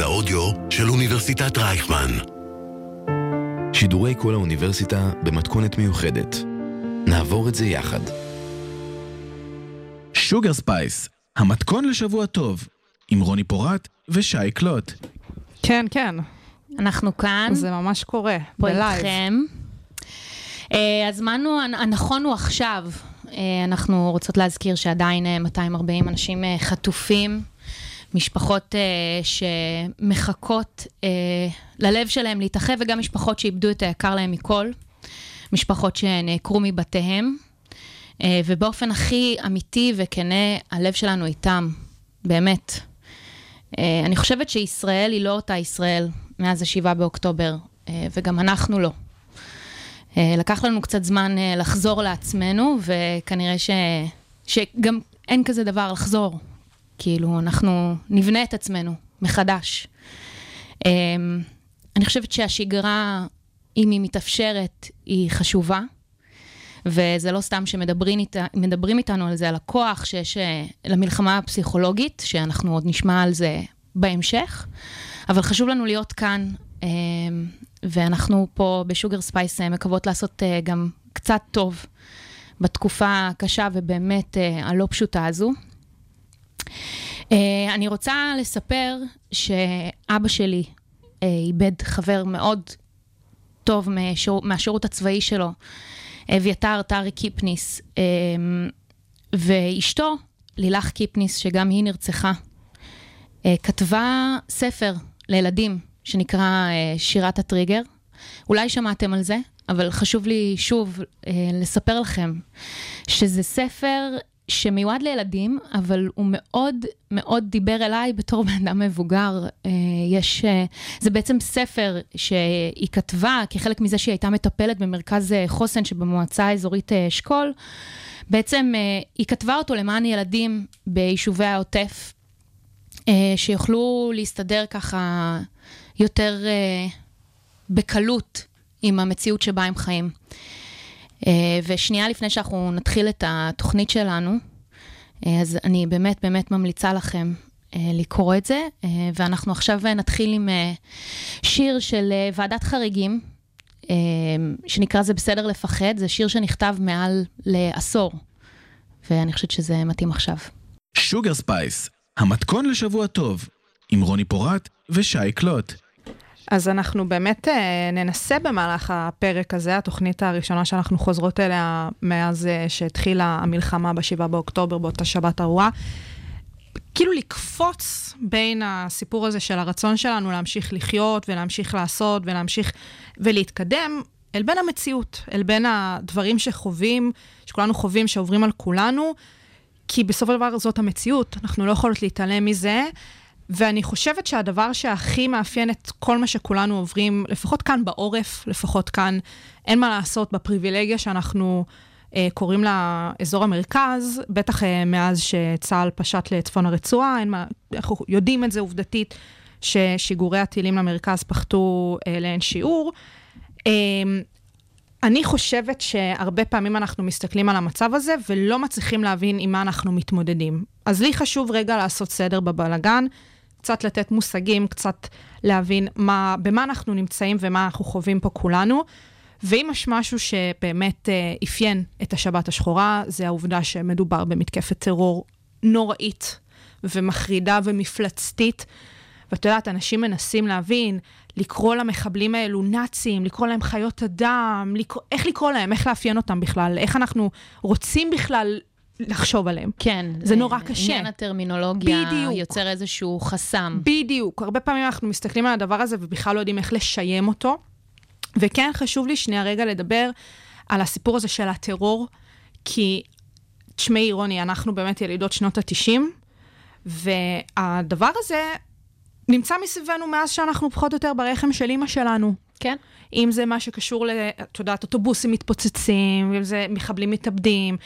מרכז האודיו של אוניברסיטת רייכמן. שידורי כל האוניברסיטה במתכונת מיוחדת. נעבור את זה יחד. שוגר ספייס, המתכון לשבוע טוב, עם רוני פורט ושי קלוט. כן, כן, אנחנו כאן, זה ממש קורה, בלייב. אה, הזמן הוא, הנכון הוא עכשיו. אה, אנחנו רוצות להזכיר שעדיין אה, 240 אנשים חטופים, משפחות אה, שמחכות אה, ללב שלהם להתאחד, וגם משפחות שאיבדו את היקר להם מכל, משפחות שנעקרו מבתיהם, אה, ובאופן הכי אמיתי וכנה, הלב שלנו איתם, באמת. אה, אני חושבת שישראל היא לא אותה ישראל מאז ה-7 באוקטובר, אה, וגם אנחנו לא. אה, לקח לנו קצת זמן אה, לחזור לעצמנו, וכנראה ש... שגם אין כזה דבר לחזור. כאילו, אנחנו נבנה את עצמנו מחדש. אה, אני חושבת שהשגרה, אם היא מתאפשרת, היא חשובה. וזה לא סתם שמדברים אית, מדברים איתנו על זה, על הכוח שיש אה, למלחמה הפסיכולוגית, שאנחנו עוד נשמע על זה בהמשך, אבל חשוב לנו להיות כאן, אה, ואנחנו פה בשוגר ספייס אה, מקוות לעשות אה, גם קצת טוב בתקופה הקשה ובאמת הלא פשוטה הזו. אה, אני רוצה לספר שאבא שלי אה, איבד חבר מאוד טוב מהשירות הצבאי שלו. אביתר טרי קיפניס, אמ, ואשתו, לילך קיפניס, שגם היא נרצחה, אה, כתבה ספר לילדים שנקרא אה, שירת הטריגר. אולי שמעתם על זה, אבל חשוב לי שוב אה, לספר לכם שזה ספר שמיועד לילדים, אבל הוא מאוד מאוד דיבר אליי בתור בן אדם מבוגר. אה, יש, אה, זה בעצם ספר שהיא כתבה כחלק מזה שהיא הייתה מטפלת במרכז אה, חוסן שבמועצה האזורית אשכול. בעצם היא כתבה אותו למען ילדים ביישובי העוטף, שיוכלו להסתדר ככה יותר בקלות עם המציאות שבה הם חיים. Uh, ושנייה לפני שאנחנו נתחיל את התוכנית שלנו, uh, אז אני באמת באמת ממליצה לכם uh, לקרוא את זה, ואנחנו עכשיו נתחיל עם שיר של ועדת חריגים, שנקרא זה בסדר לפחד, זה שיר שנכתב מעל לעשור, ואני חושבת שזה מתאים עכשיו. שוגר ספייס, המתכון לשבוע טוב, עם רוני פורט ושי קלוט. אז אנחנו באמת אה, ננסה במהלך הפרק הזה, התוכנית הראשונה שאנחנו חוזרות אליה מאז אה, שהתחילה המלחמה ב-7 באוקטובר, באותה שבת ארורה, כאילו לקפוץ בין הסיפור הזה של הרצון שלנו להמשיך לחיות ולהמשיך לעשות ולהמשיך ולהתקדם, אל בין המציאות, אל בין הדברים שחווים, שכולנו חווים, שעוברים על כולנו, כי בסופו של דבר זאת המציאות, אנחנו לא יכולות להתעלם מזה. ואני חושבת שהדבר שהכי מאפיין את כל מה שכולנו עוברים, לפחות כאן בעורף, לפחות כאן, אין מה לעשות בפריבילגיה שאנחנו אה, קוראים לה אזור המרכז, בטח אה, מאז שצה"ל פשט לצפון הרצועה, אין מה, אנחנו יודעים את זה עובדתית, ששיגורי הטילים למרכז פחתו אה, לאין שיעור. אה, אני חושבת שהרבה פעמים אנחנו מסתכלים על המצב הזה ולא מצליחים להבין עם מה אנחנו מתמודדים. אז לי חשוב רגע לעשות סדר בבלגן, קצת לתת מושגים, קצת להבין מה, במה אנחנו נמצאים ומה אנחנו חווים פה כולנו. ואם יש משהו שבאמת אה, אפיין את השבת השחורה, זה העובדה שמדובר במתקפת טרור נוראית ומחרידה ומפלצתית. ואת יודעת, אנשים מנסים להבין, לקרוא למחבלים האלו נאצים, לקרוא להם חיות אדם, לקרוא, איך לקרוא להם, איך לאפיין אותם בכלל, איך אנחנו רוצים בכלל לחשוב עליהם. כן. זה נורא קשה. עניין הטרמינולוגיה בדיוק. יוצר איזשהו חסם. בדיוק. הרבה פעמים אנחנו מסתכלים על הדבר הזה ובכלל לא יודעים איך לשיים אותו. וכן חשוב לי שנייה רגע לדבר על הסיפור הזה של הטרור, כי, תשמעי, רוני, אנחנו באמת ילידות שנות ה-90, והדבר הזה נמצא מסביבנו מאז שאנחנו פחות או יותר ברחם של אימא שלנו. כן. אם זה מה שקשור ל... את יודעת, אוטובוסים מתפוצצים, ואם זה מחבלים מתאבדים,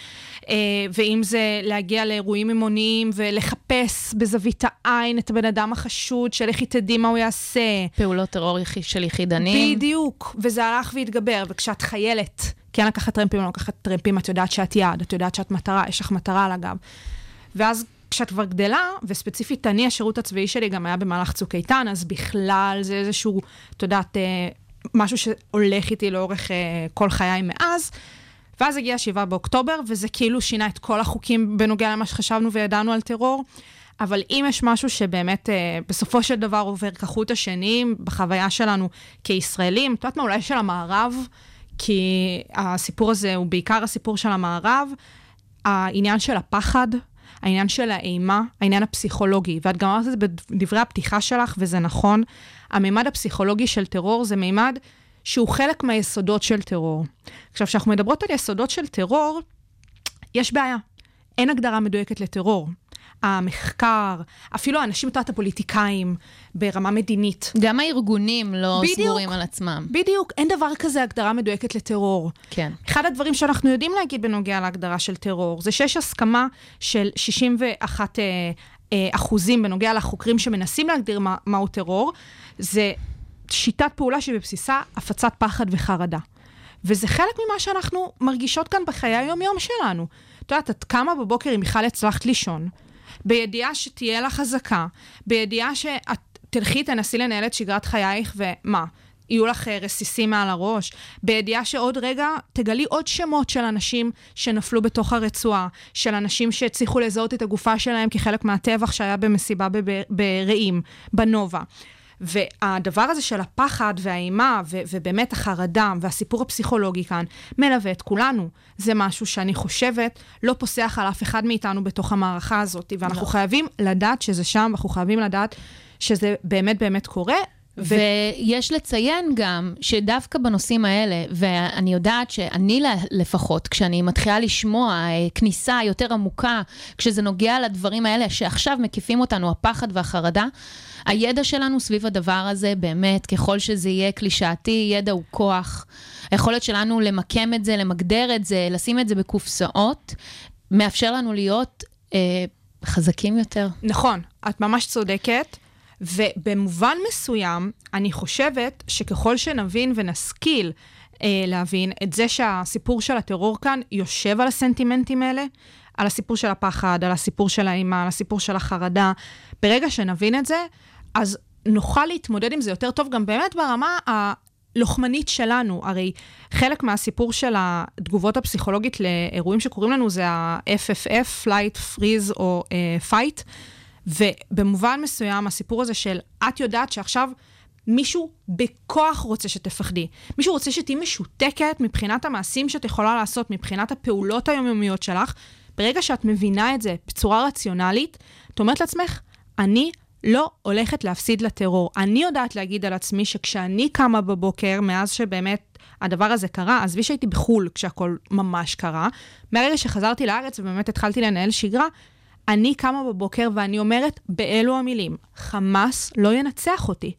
אה, ואם זה להגיע לאירועים המוניים ולחפש בזווית העין את הבן אדם החשוד, של איך היא תדעי מה הוא יעשה. פעולות טרור של יחידנים. בדיוק, וזה הלך והתגבר, וכשאת חיילת, כן לקחת טרמפים או לא לקחת טרמפים, את יודעת שאת יעד, את יודעת שאת מטרה, יש לך מטרה על הגב. ואז כשאת כבר גדלה, וספציפית אני, השירות הצבאי שלי גם היה במהלך צוק איתן, אז בכלל זה איזשהו, את יודעת, אה, משהו שהולך איתי לאורך אה, כל חיי מאז. ואז הגיע 7 באוקטובר, וזה כאילו שינה את כל החוקים בנוגע למה שחשבנו וידענו על טרור. אבל אם יש משהו שבאמת אה, בסופו של דבר עובר כחוט השני בחוויה שלנו כישראלים, את יודעת מה, אולי של המערב, כי הסיפור הזה הוא בעיקר הסיפור של המערב, העניין של הפחד, העניין של האימה, העניין הפסיכולוגי, ואת גם אמרת את זה בדברי הפתיחה שלך, וזה נכון, הממד הפסיכולוגי של טרור זה מימד שהוא חלק מהיסודות של טרור. עכשיו, כשאנחנו מדברות על יסודות של טרור, יש בעיה. אין הגדרה מדויקת לטרור. המחקר, אפילו האנשים, את יודעת, הפוליטיקאים, ברמה מדינית. גם הארגונים לא בדיוק, סגורים על עצמם. בדיוק, אין דבר כזה הגדרה מדויקת לטרור. כן. אחד הדברים שאנחנו יודעים להגיד בנוגע להגדרה של טרור, זה שיש הסכמה של 61 אה, אה, אחוזים בנוגע לחוקרים שמנסים להגדיר מה, מהו טרור, זה שיטת פעולה שבבסיסה הפצת פחד וחרדה. וזה חלק ממה שאנחנו מרגישות כאן בחיי היום-יום שלנו. את יודעת, את קמה בבוקר עם מיכל הצלחת לישון, בידיעה שתהיה לך חזקה, בידיעה שאת תלכי, תנסי לנהל את שגרת חייך, ומה? יהיו לך אה, רסיסים מעל הראש, בידיעה שעוד רגע תגלי עוד שמות של אנשים שנפלו בתוך הרצועה, של אנשים שהצליחו לזהות את הגופה שלהם כחלק מהטבח שהיה במסיבה ברעים, בנובה. והדבר הזה של הפחד והאימה, ו- ובאמת החרדה והסיפור הפסיכולוגי כאן, מלווה את כולנו. זה משהו שאני חושבת לא פוסח על אף אחד מאיתנו בתוך המערכה הזאת, ואנחנו לא. חייבים לדעת שזה שם, ואנחנו חייבים לדעת שזה באמת באמת קורה, ו... ויש לציין גם שדווקא בנושאים האלה, ואני יודעת שאני לפחות, כשאני מתחילה לשמוע אה, כניסה יותר עמוקה, כשזה נוגע לדברים האלה שעכשיו מקיפים אותנו, הפחד והחרדה, הידע שלנו סביב הדבר הזה, באמת, ככל שזה יהיה קלישאתי, ידע הוא כוח. היכולת שלנו למקם את זה, למגדר את זה, לשים את זה בקופסאות, מאפשר לנו להיות אה, חזקים יותר. נכון, את ממש צודקת. ובמובן מסוים, אני חושבת שככל שנבין ונשכיל אה, להבין את זה שהסיפור של הטרור כאן יושב על הסנטימנטים האלה, על הסיפור של הפחד, על הסיפור של האימה, על הסיפור של החרדה, ברגע שנבין את זה, אז נוכל להתמודד עם זה יותר טוב גם באמת ברמה הלוחמנית שלנו. הרי חלק מהסיפור של התגובות הפסיכולוגית לאירועים שקורים לנו זה ה-FFF, Flight, Freeze או uh, Fight. ובמובן מסוים, הסיפור הזה של את יודעת שעכשיו מישהו בכוח רוצה שתפחדי. מישהו רוצה שתהיי משותקת מבחינת המעשים שאת יכולה לעשות, מבחינת הפעולות היומיומיות שלך. ברגע שאת מבינה את זה בצורה רציונלית, את אומרת לעצמך, אני לא הולכת להפסיד לטרור. אני יודעת להגיד על עצמי שכשאני קמה בבוקר, מאז שבאמת הדבר הזה קרה, עזבי שהייתי בחו"ל כשהכול ממש קרה, מהרגע שחזרתי לארץ ובאמת התחלתי לנהל שגרה, אני קמה בבוקר ואני אומרת באלו המילים, חמאס לא ינצח אותי.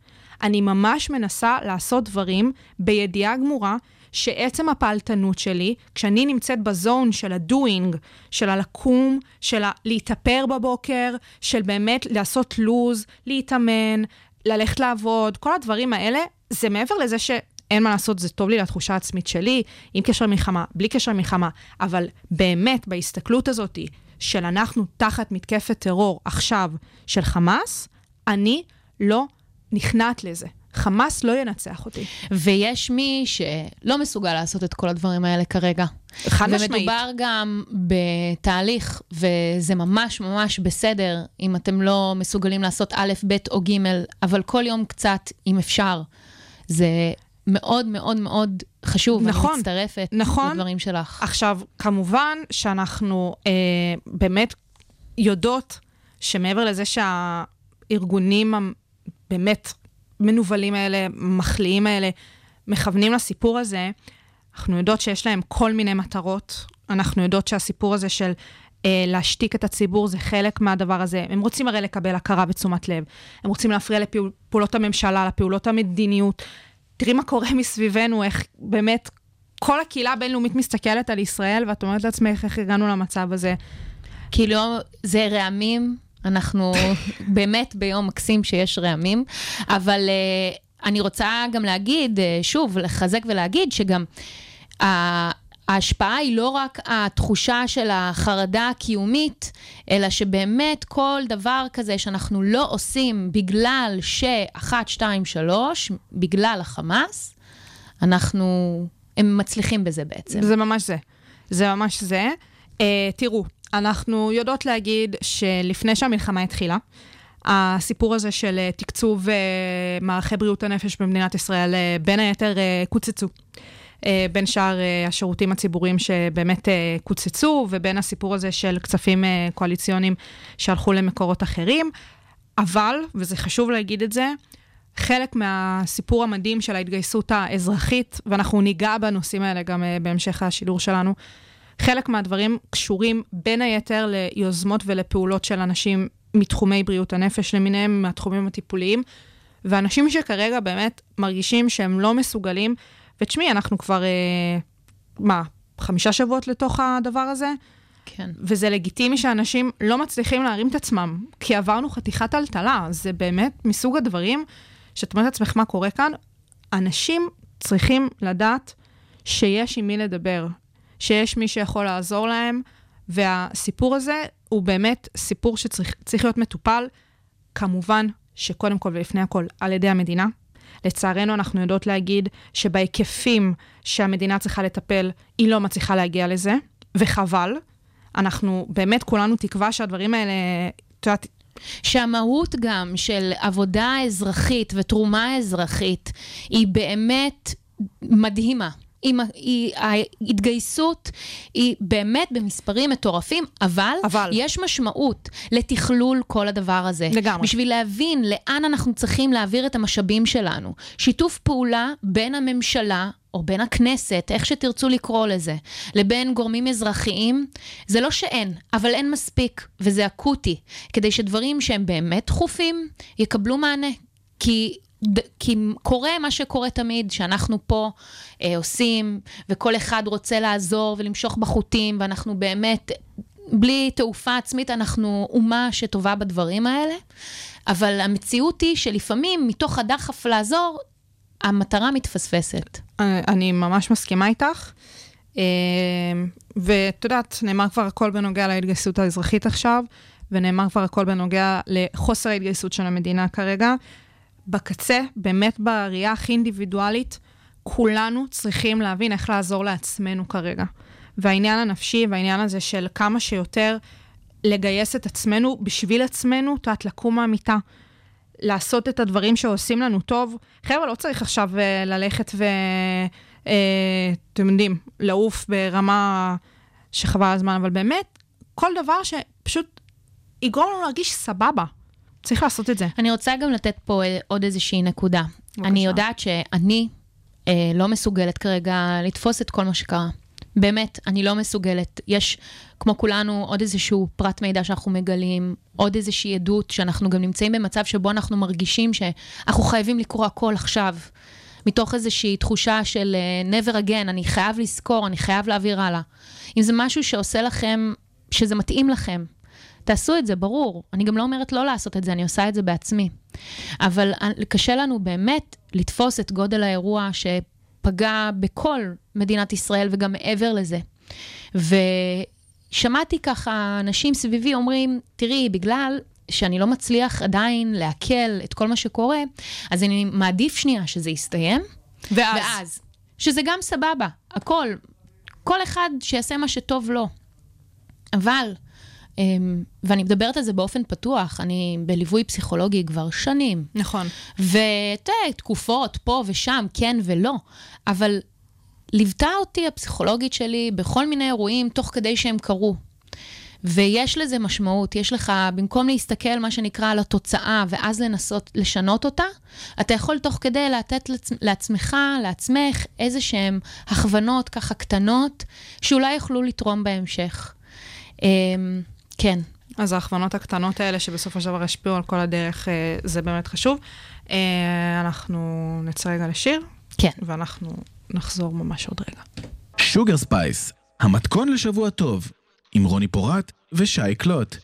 אני ממש מנסה לעשות דברים בידיעה גמורה שעצם הפעלתנות שלי, כשאני נמצאת בזון של הדואינג, של הלקום, של להתאפר בבוקר, של באמת לעשות לוז, להתאמן, ללכת לעבוד, כל הדברים האלה, זה מעבר לזה שאין מה לעשות, זה טוב לי לתחושה העצמית שלי, עם קשר מלחמה, בלי קשר מלחמה, אבל באמת, בהסתכלות הזאת של אנחנו תחת מתקפת טרור עכשיו של חמאס, אני לא נכנעת לזה. חמאס לא ינצח אותי. ויש מי שלא מסוגל לעשות את כל הדברים האלה כרגע. חד משמעית. ומדובר גם בתהליך, וזה ממש ממש בסדר אם אתם לא מסוגלים לעשות א', ב' או ג', אבל כל יום קצת, אם אפשר. זה מאוד מאוד מאוד חשוב, נכון, אני מצטרפת נכון. לדברים שלך. עכשיו, כמובן שאנחנו אה, באמת יודעות שמעבר לזה שהארגונים הבאמת מנוולים האלה, מחליאים האלה, מכוונים לסיפור הזה, אנחנו יודעות שיש להם כל מיני מטרות. אנחנו יודעות שהסיפור הזה של אה, להשתיק את הציבור זה חלק מהדבר הזה. הם רוצים הרי לקבל הכרה ותשומת לב. הם רוצים להפריע לפעולות הממשלה, לפעולות המדיניות. תראי מה קורה מסביבנו, איך באמת כל הקהילה הבינלאומית מסתכלת על ישראל, ואת אומרת לעצמך איך הגענו למצב הזה. כאילו, זה רעמים, אנחנו באמת ביום מקסים שיש רעמים, אבל uh, אני רוצה גם להגיד, uh, שוב, לחזק ולהגיד שגם... Uh, ההשפעה היא לא רק התחושה של החרדה הקיומית, אלא שבאמת כל דבר כזה שאנחנו לא עושים בגלל שאחת, שתיים, שלוש, בגלל החמאס, אנחנו, הם מצליחים בזה בעצם. זה ממש זה. זה ממש זה. Uh, תראו, אנחנו יודעות להגיד שלפני שהמלחמה התחילה, הסיפור הזה של uh, תקצוב uh, מערכי בריאות הנפש במדינת ישראל, uh, בין היתר uh, קוצצו. Uh, בין שאר uh, השירותים הציבוריים שבאמת uh, קוצצו, ובין הסיפור הזה של כספים קואליציוניים שהלכו למקורות אחרים. אבל, וזה חשוב להגיד את זה, חלק מהסיפור המדהים של ההתגייסות האזרחית, ואנחנו ניגע בנושאים האלה גם בהמשך השידור שלנו, חלק מהדברים קשורים בין היתר ליוזמות ולפעולות של אנשים מתחומי בריאות הנפש למיניהם, מהתחומים הטיפוליים, ואנשים שכרגע באמת מרגישים שהם לא מסוגלים, ותשמעי, אנחנו כבר, אה, מה, חמישה שבועות לתוך הדבר הזה? כן. וזה לגיטימי שאנשים לא מצליחים להרים את עצמם, כי עברנו חתיכת טלטלה. זה באמת מסוג הדברים שאת אומרת לעצמך מה קורה כאן. אנשים צריכים לדעת שיש עם מי לדבר, שיש מי שיכול לעזור להם, והסיפור הזה הוא באמת סיפור שצריך להיות מטופל, כמובן שקודם כל ולפני הכל על ידי המדינה. לצערנו, אנחנו יודעות להגיד שבהיקפים שהמדינה צריכה לטפל, היא לא מצליחה להגיע לזה, וחבל. אנחנו באמת כולנו תקווה שהדברים האלה, את יודעת, שהמהות גם של עבודה אזרחית ותרומה אזרחית היא באמת מדהימה. היא, היא, ההתגייסות היא באמת במספרים מטורפים, אבל, אבל יש משמעות לתכלול כל הדבר הזה. לגמרי. בשביל להבין לאן אנחנו צריכים להעביר את המשאבים שלנו. שיתוף פעולה בין הממשלה, או בין הכנסת, איך שתרצו לקרוא לזה, לבין גורמים אזרחיים, זה לא שאין, אבל אין מספיק, וזה אקוטי, כדי שדברים שהם באמת דחופים, יקבלו מענה. כי כי קורה מה שקורה תמיד, שאנחנו פה אה, עושים, וכל אחד רוצה לעזור ולמשוך בחוטים, ואנחנו באמת, בלי תעופה עצמית, אנחנו אומה שטובה בדברים האלה. אבל המציאות היא שלפעמים, מתוך הדחף לעזור, המטרה מתפספסת. אה, אני ממש מסכימה איתך. אה, ואת יודעת, נאמר כבר הכל בנוגע להתגייסות האזרחית עכשיו, ונאמר כבר הכל בנוגע לחוסר ההתגייסות של המדינה כרגע. בקצה, באמת בראייה הכי אינדיבידואלית, כולנו צריכים להבין איך לעזור לעצמנו כרגע. והעניין הנפשי והעניין הזה של כמה שיותר לגייס את עצמנו בשביל עצמנו, את יודעת, לקום מהמיטה, לעשות את הדברים שעושים לנו טוב. חבר'ה, לא צריך עכשיו uh, ללכת ו... Uh, אתם יודעים, לעוף ברמה שחבל הזמן, אבל באמת, כל דבר שפשוט יגרום לנו להרגיש סבבה. צריך לעשות את זה. אני רוצה גם לתת פה אה, עוד איזושהי נקודה. בבקשה. אני יודעת שאני אה, לא מסוגלת כרגע לתפוס את כל מה שקרה. באמת, אני לא מסוגלת. יש, כמו כולנו, עוד איזשהו פרט מידע שאנחנו מגלים, עוד איזושהי עדות שאנחנו גם נמצאים במצב שבו אנחנו מרגישים שאנחנו חייבים לקרוא הכל עכשיו. מתוך איזושהי תחושה של uh, never again, אני חייב לזכור, אני חייב להעביר הלאה. אם זה משהו שעושה לכם, שזה מתאים לכם, תעשו את זה, ברור. אני גם לא אומרת לא לעשות את זה, אני עושה את זה בעצמי. אבל קשה לנו באמת לתפוס את גודל האירוע שפגע בכל מדינת ישראל וגם מעבר לזה. ושמעתי ככה אנשים סביבי אומרים, תראי, בגלל שאני לא מצליח עדיין לעכל את כל מה שקורה, אז אני מעדיף שנייה שזה יסתיים. ואז? ואז. שזה גם סבבה, הכל. כל אחד שיעשה מה שטוב לו. אבל ואני מדברת על זה באופן פתוח, אני בליווי פסיכולוגי כבר שנים. נכון. ותראה, תקופות פה ושם, כן ולא, אבל ליוותה אותי הפסיכולוגית שלי בכל מיני אירועים תוך כדי שהם קרו. ויש לזה משמעות, יש לך, במקום להסתכל, מה שנקרא, על התוצאה, ואז לנסות לשנות אותה, אתה יכול תוך כדי לתת לעצ... לעצמך, לעצמך, איזה שהן הכוונות ככה קטנות, שאולי יוכלו לתרום בהמשך. כן. אז ההכוונות הקטנות האלה, שבסופו של דבר ישפיעו על כל הדרך, אה, זה באמת חשוב. אה, אנחנו נצא רגע לשיר. כן. ואנחנו נחזור ממש עוד רגע. שוגר ספייס, המתכון לשבוע טוב, עם רוני פורט ושי קלוט.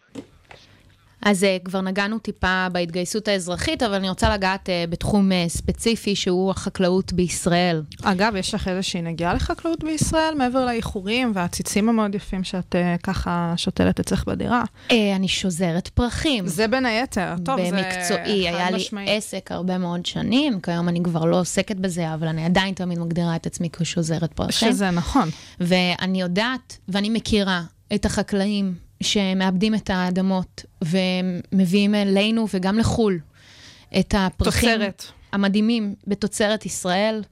אז uh, כבר נגענו טיפה בהתגייסות האזרחית, אבל אני רוצה לגעת uh, בתחום uh, ספציפי שהוא החקלאות בישראל. אגב, יש לך איזושהי נגיעה לחקלאות בישראל, מעבר לאיחורים והציצים המאוד יפים שאת ככה שותלת אצלך בדירה? אני שוזרת פרחים. זה בין היתר. טוב, זה במקצועי, היה לי עסק הרבה מאוד שנים, כיום אני כבר לא עוסקת בזה, אבל אני עדיין תמיד מגדירה את עצמי כשוזרת פרחים. שזה נכון. ואני יודעת, ואני מכירה את החקלאים שמאבדים את האדמות ומביאים אלינו וגם לחו"ל את הפרחים תוצרת. המדהימים בתוצרת ישראל.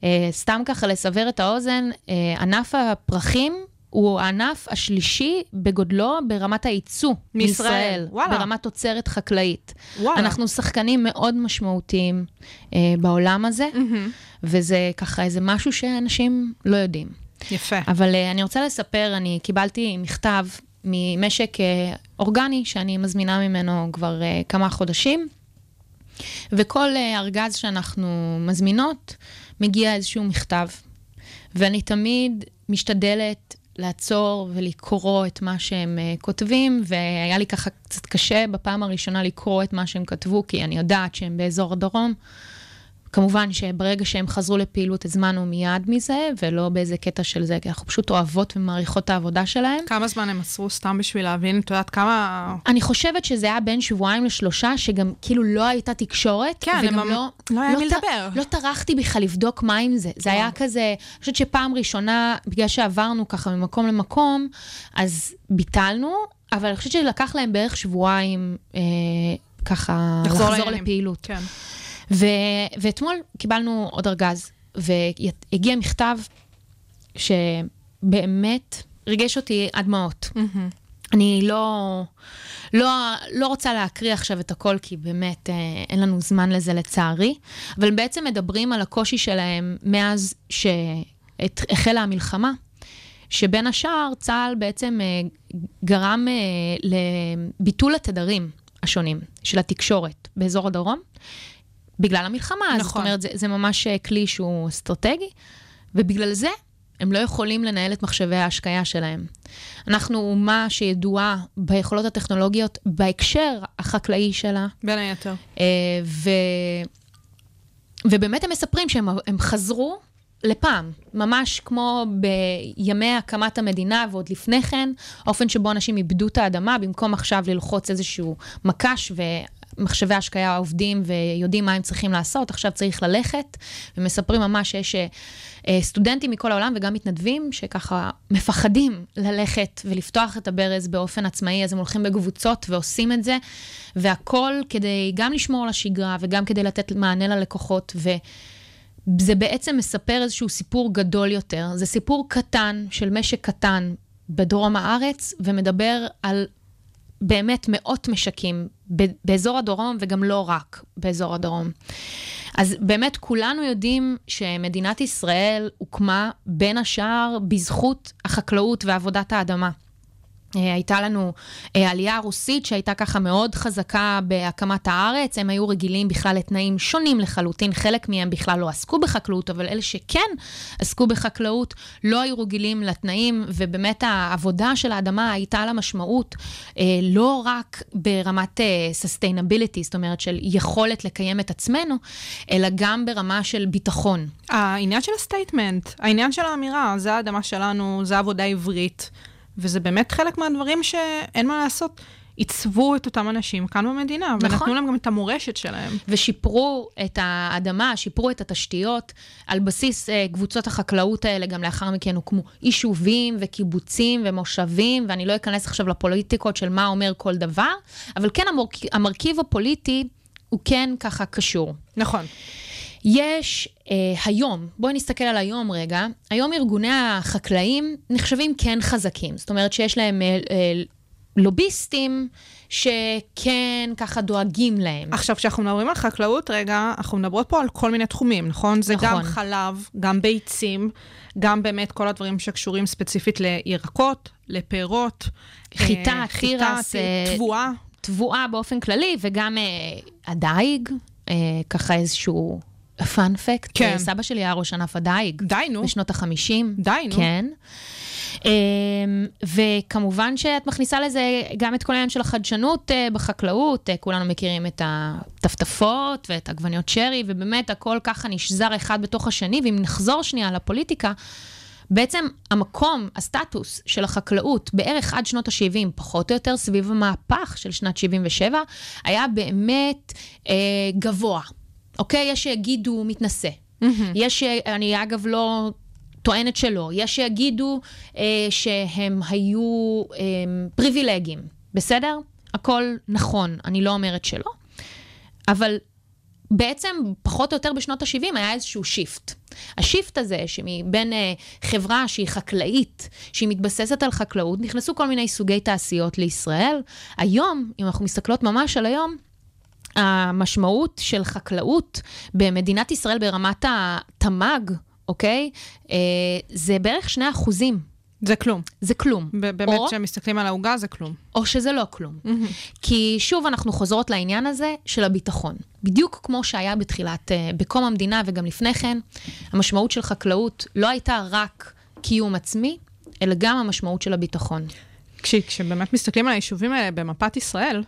Uh, סתם ככה לסבר את האוזן, uh, ענף הפרחים הוא הענף השלישי בגודלו ברמת הייצוא מישראל, וואלה. ברמת תוצרת חקלאית. וואלה. אנחנו שחקנים מאוד משמעותיים uh, בעולם הזה, Mm-hmm. וזה ככה איזה משהו שאנשים לא יודעים. יפה. אבל uh, אני רוצה לספר, אני קיבלתי מכתב ממשק uh, אורגני שאני מזמינה ממנו כבר uh, כמה חודשים, וכל uh, ארגז שאנחנו מזמינות, מגיע איזשהו מכתב. ואני תמיד משתדלת לעצור ולקרוא את מה שהם כותבים, והיה לי ככה קצת קשה בפעם הראשונה לקרוא את מה שהם כתבו, כי אני יודעת שהם באזור הדרום. כמובן שברגע שהם חזרו לפעילות הזמנו מיד מזה, ולא באיזה קטע של זה, כי אנחנו פשוט אוהבות ומעריכות את העבודה שלהם. כמה זמן הם מסרו סתם בשביל להבין, את יודעת כמה... אני חושבת שזה היה בין שבועיים לשלושה, שגם כאילו לא הייתה תקשורת. כן, הם- לא, לא היה מי ט- לדבר. לא טרחתי בכלל לבדוק מה עם זה. זה היה כזה, אני חושבת שפעם ראשונה, בגלל שעברנו ככה ממקום למקום, אז ביטלנו, אבל אני חושבת שלקח להם בערך שבועיים אה, ככה לחזור לחזור. לפעילות. כן. ו- ואתמול קיבלנו עוד ארגז, והגיע מכתב שבאמת ריגש אותי עד דמעות. אני לא, לא, לא רוצה להקריא עכשיו את הכל, כי באמת אה, אין לנו זמן לזה לצערי, אבל בעצם מדברים על הקושי שלהם מאז שהחלה המלחמה, שבין השאר צה"ל בעצם אה, גרם אה, לביטול התדרים השונים של התקשורת באזור הדרום, בגלל המלחמה. אז זאת נכון. אומרת, זה, זה ממש אה, כלי שהוא אסטרטגי, ובגלל זה הם לא יכולים לנהל את מחשבי ההשקיה שלהם. אנחנו אומה שידועה ביכולות הטכנולוגיות בהקשר החקלאי שלה, בין היתר. אה, ו... ובאמת הם מספרים שהם הם חזרו לפעם, ממש כמו בימי הקמת המדינה ועוד לפני כן, האופן שבו אנשים איבדו את האדמה, במקום עכשיו ללחוץ איזשהו מקש ומחשבי השקיה עובדים ויודעים מה הם צריכים לעשות, עכשיו צריך ללכת, ומספרים ממש שיש אה, סטודנטים מכל העולם וגם מתנדבים שככה מפחדים ללכת ולפתוח את הברז באופן עצמאי, אז הם הולכים בקבוצות ועושים את זה, והכל כדי גם לשמור על השגרה וגם כדי לתת מענה ללקוחות. ו... זה בעצם מספר איזשהו סיפור גדול יותר. זה סיפור קטן של משק קטן בדרום הארץ, ומדבר על באמת מאות משקים באזור הדרום, וגם לא רק באזור הדרום. אז באמת כולנו יודעים שמדינת ישראל הוקמה בין השאר בזכות החקלאות ועבודת האדמה. אה, הייתה לנו אה, עלייה רוסית שהייתה ככה מאוד חזקה בהקמת הארץ, הם היו רגילים בכלל לתנאים שונים לחלוטין, חלק מהם בכלל לא עסקו בחקלאות, אבל אלה שכן עסקו בחקלאות לא היו רגילים לתנאים, ובאמת העבודה של האדמה הייתה לה משמעות אה, לא רק ברמת sustainability, זאת אומרת של יכולת לקיים את עצמנו, אלא גם ברמה של ביטחון. העניין של ה statement, העניין של האמירה, זה האדמה שלנו, זה עבודה עברית, וזה באמת חלק מהדברים שאין מה לעשות. עיצבו את אותם אנשים כאן במדינה, נכון. ונתנו להם גם את המורשת שלהם. ושיפרו את האדמה, שיפרו את התשתיות. על בסיס אה, קבוצות החקלאות האלה, גם לאחר מכן הוקמו יישובים וקיבוצים ומושבים, ואני לא אכנס עכשיו לפוליטיקות של מה אומר כל דבר, אבל כן המורק... המרכיב הפוליטי הוא כן ככה קשור. נכון. יש אה, היום, בואי נסתכל על היום רגע, היום ארגוני החקלאים נחשבים כן חזקים. זאת אומרת שיש להם אה, אה, לוביסטים שכן ככה דואגים להם. עכשיו, כשאנחנו מדברים על חקלאות, רגע, אנחנו מדברות פה על כל מיני תחומים, נכון? זה נכון. גם חלב, גם ביצים, גם באמת כל הדברים שקשורים ספציפית לירקות, לפירות. חיטה, אה, תירס, אה, תבואה. תבואה באופן כללי, וגם אה, הדייג, אה, ככה איזשהו פאנפקט. כן. סבא שלי היה ראש ענף הדייג. די, נו. בשנות ה-50. די, נו. כן. אמ, וכמובן שאת מכניסה לזה גם את כל העניין של החדשנות אה, בחקלאות, אה, כולנו מכירים את הטפטפות ואת עגבניות שרי, ובאמת הכל ככה נשזר אחד בתוך השני, ואם נחזור שנייה לפוליטיקה, בעצם המקום, הסטטוס של החקלאות בערך עד שנות ה-70, פחות או יותר סביב המהפך של שנת 77, היה באמת אה, גבוה. אוקיי? יש שיגידו מתנשא. Mm-hmm. יש, אני אגב לא טוענת שלא, יש שיגידו אה, שהם היו אה, פריבילגיים, בסדר? הכל נכון, אני לא אומרת שלא. אבל בעצם, פחות או יותר בשנות ה-70 היה איזשהו shift. ה shift הזה, שמבין אה, חברה שהיא חקלאית, שהיא מתבססת על חקלאות, נכנסו כל מיני סוגי תעשיות לישראל. היום, אם אנחנו מסתכלות ממש על היום, המשמעות של חקלאות במדינת ישראל ברמת התמ"ג, אוקיי? אה, זה בערך 2 אחוזים. זה כלום. זה כלום. באמת, כשמסתכלים על העוגה זה כלום. או שזה לא כלום. Mm-hmm. כי שוב, אנחנו חוזרות לעניין הזה של הביטחון. בדיוק כמו שהיה בתחילת, אה, בקום המדינה וגם לפני כן, המשמעות של חקלאות לא הייתה רק קיום עצמי, אלא גם המשמעות של הביטחון. כש, כשבאמת מסתכלים על היישובים האלה במפת ישראל,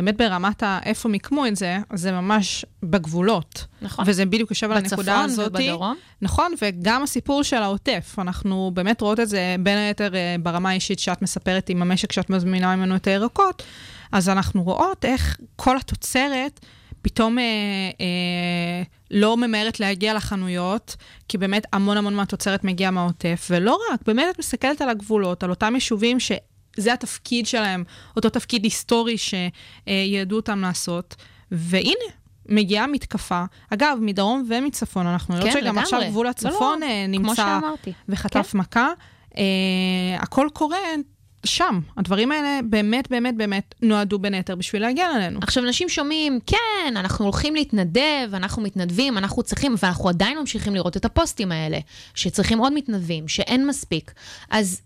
באמת ברמת איפה מיקמו את זה, זה ממש בגבולות. נכון. וזה בדיוק יושב על הנקודה הזאת. בצפון ובדרום. נכון, וגם הסיפור של העוטף. אנחנו באמת רואות את זה בין היתר אה, ברמה האישית שאת מספרת עם המשק שאת מזמינה ממנו את הירקות, אז אנחנו רואות איך כל התוצרת... פתאום אה, אה, לא ממהרת להגיע לחנויות, כי באמת המון המון מהתוצרת מגיעה מהעוטף, ולא רק, באמת את מסתכלת על הגבולות, על אותם יישובים ש... זה התפקיד שלהם, אותו תפקיד היסטורי שידעו אותם לעשות. והנה, מגיעה מתקפה. אגב, מדרום ומצפון, אנחנו יודעות כן, שגם לגמרי. עכשיו גבול הצפון לא, לא, נמצא וחטף כן. מכה. אה, הכל קורה שם. הדברים האלה באמת, באמת, באמת נועדו בין היתר בשביל להגיע אלינו. עכשיו, אנשים שומעים, כן, אנחנו הולכים להתנדב, אנחנו מתנדבים, אנחנו צריכים, ואנחנו עדיין ממשיכים לראות את הפוסטים האלה, שצריכים עוד מתנדבים, שאין מספיק. אז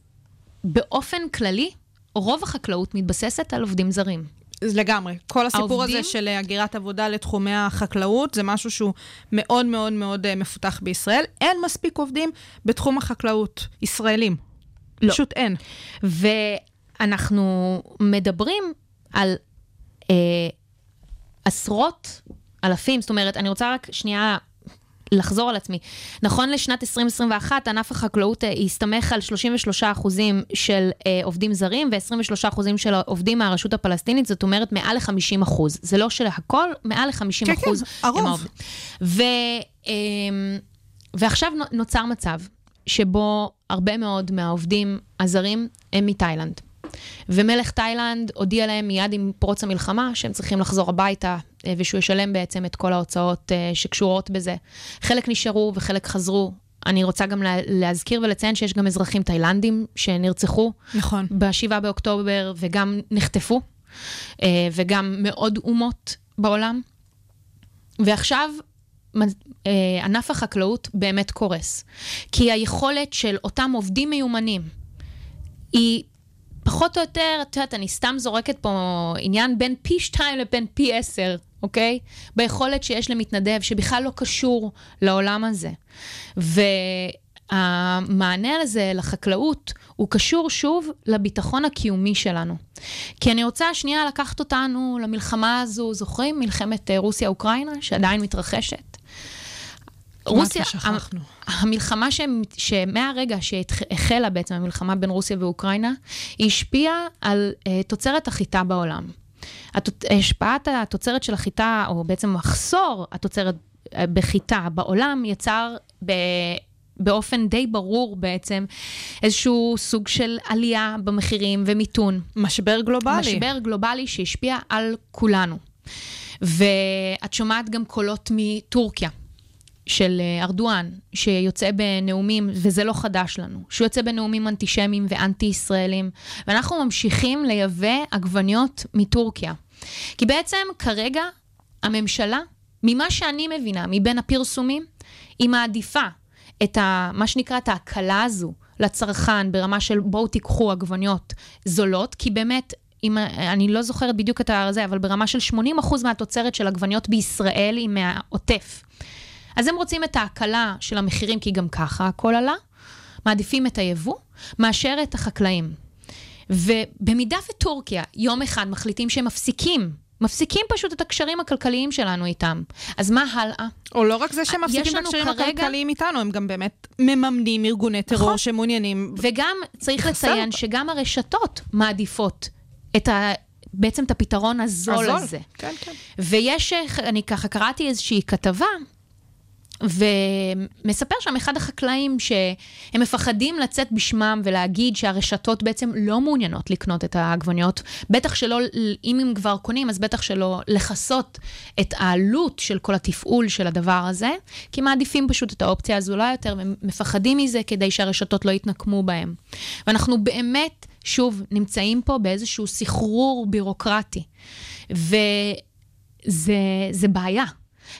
באופן כללי, רוב החקלאות מתבססת על עובדים זרים. לגמרי. כל הסיפור העובדים... הזה של הגירת עבודה לתחומי החקלאות, זה משהו שהוא מאוד מאוד מאוד אה, מפותח בישראל. אין מספיק עובדים בתחום החקלאות, ישראלים. לא. פשוט אין. ואנחנו מדברים על אה, עשרות אלפים, זאת אומרת, אני רוצה רק שנייה לחזור על עצמי. נכון לשנת 2021, ענף החקלאות אה, הסתמך על 33% של אה, עובדים זרים ו-23% של עובדים מהרשות הפלסטינית, זאת אומרת מעל ל-50%. זה לא של הכל, מעל ל-50% כן, כן, הרוב. ו, אה, ועכשיו נוצר מצב שבו הרבה מאוד מהעובדים הזרים הם מתאילנד. ומלך תאילנד הודיע להם מיד עם פרוץ המלחמה שהם צריכים לחזור הביתה ושהוא ישלם בעצם את כל ההוצאות אה, שקשורות בזה. חלק נשארו וחלק חזרו. אני רוצה גם להזכיר ולציין שיש גם אזרחים תאילנדים שנרצחו. נכון. ב-7 באוקטובר וגם נחטפו, אה, וגם מאוד אומות בעולם. ועכשיו ענף החקלאות באמת קורס. כי היכולת של אותם עובדים מיומנים היא פחות או יותר, את יודעת, אני סתם זורקת פה עניין בין פי שתיים לבין פי עשר, אוקיי? ביכולת שיש למתנדב שבכלל לא קשור לעולם הזה. והמענה לזה, לחקלאות, הוא קשור שוב לביטחון הקיומי שלנו. כי אני רוצה שנייה לקחת אותנו למלחמה הזו, זוכרים? מלחמת אה, רוסיה-אוקראינה, שעדיין מתרחשת? רוסיה, המלחמה ש... שמהרגע שהחלה בעצם המלחמה בין רוסיה ואוקראינה, היא השפיעה על uh, תוצרת החיטה בעולם. השפעת התוצרת של החיטה, או בעצם מחסור התוצרת אה, בחיטה בעולם, יצר ב... באופן די ברור בעצם איזשהו סוג של עלייה במחירים ומיתון. משבר גלובלי. משבר גלובלי שהשפיע על כולנו. ואת שומעת גם קולות מטורקיה. של אה, ארדואן, שיוצא בנאומים, וזה לא חדש לנו, שהוא יוצא בנאומים אנטישמיים ואנטי-ישראלים, ואנחנו ממשיכים לייבא עגבניות מטורקיה. כי בעצם כרגע הממשלה, ממה שאני מבינה, מבין הפרסומים, היא מעדיפה את ה, מה שנקרא את ההקלה הזו לצרכן ברמה של בואו תיקחו עגבניות זולות, כי באמת אם, אני לא זוכרת בדיוק את הזה, אבל ברמה של 80% מהתוצרת של עגבניות בישראל היא מהעוטף. אז הם רוצים את ההקלה של המחירים, כי גם ככה הכל עלה, מעדיפים את היבוא מאשר את החקלאים. ובמידה וטורקיה יום אחד מחליטים שהם מפסיקים, מפסיקים פשוט את הקשרים הכלכליים שלנו איתם, אז מה הלאה? או לא רק זה שהם מפסיקים את הקשרים כרגע- הכלכליים איתנו, הם גם באמת מממנים ארגוני טרור נכון. שמעוניינים... וגם צריך לחסל לציין. שגם הרשתות מעדיפות את ה... בעצם את הפתרון הזול, הזול. הזה. כן, כן. ויש, אני ככה קראתי איזושהי כתבה, ומספר שם אחד החקלאים שהם מפחדים לצאת בשמם ולהגיד שהרשתות בעצם לא מעוניינות לקנות את העגבניות, בטח שלא, אם הם כבר קונים, אז בטח שלא לכסות את העלות של כל התפעול של הדבר הזה, כי מעדיפים פשוט את האופציה הזולה יותר, ומפחדים מזה כדי שהרשתות לא יתנקמו בהם. ואנחנו באמת, שוב, נמצאים פה באיזשהו סחרור בירוקרטי, וזה זה בעיה.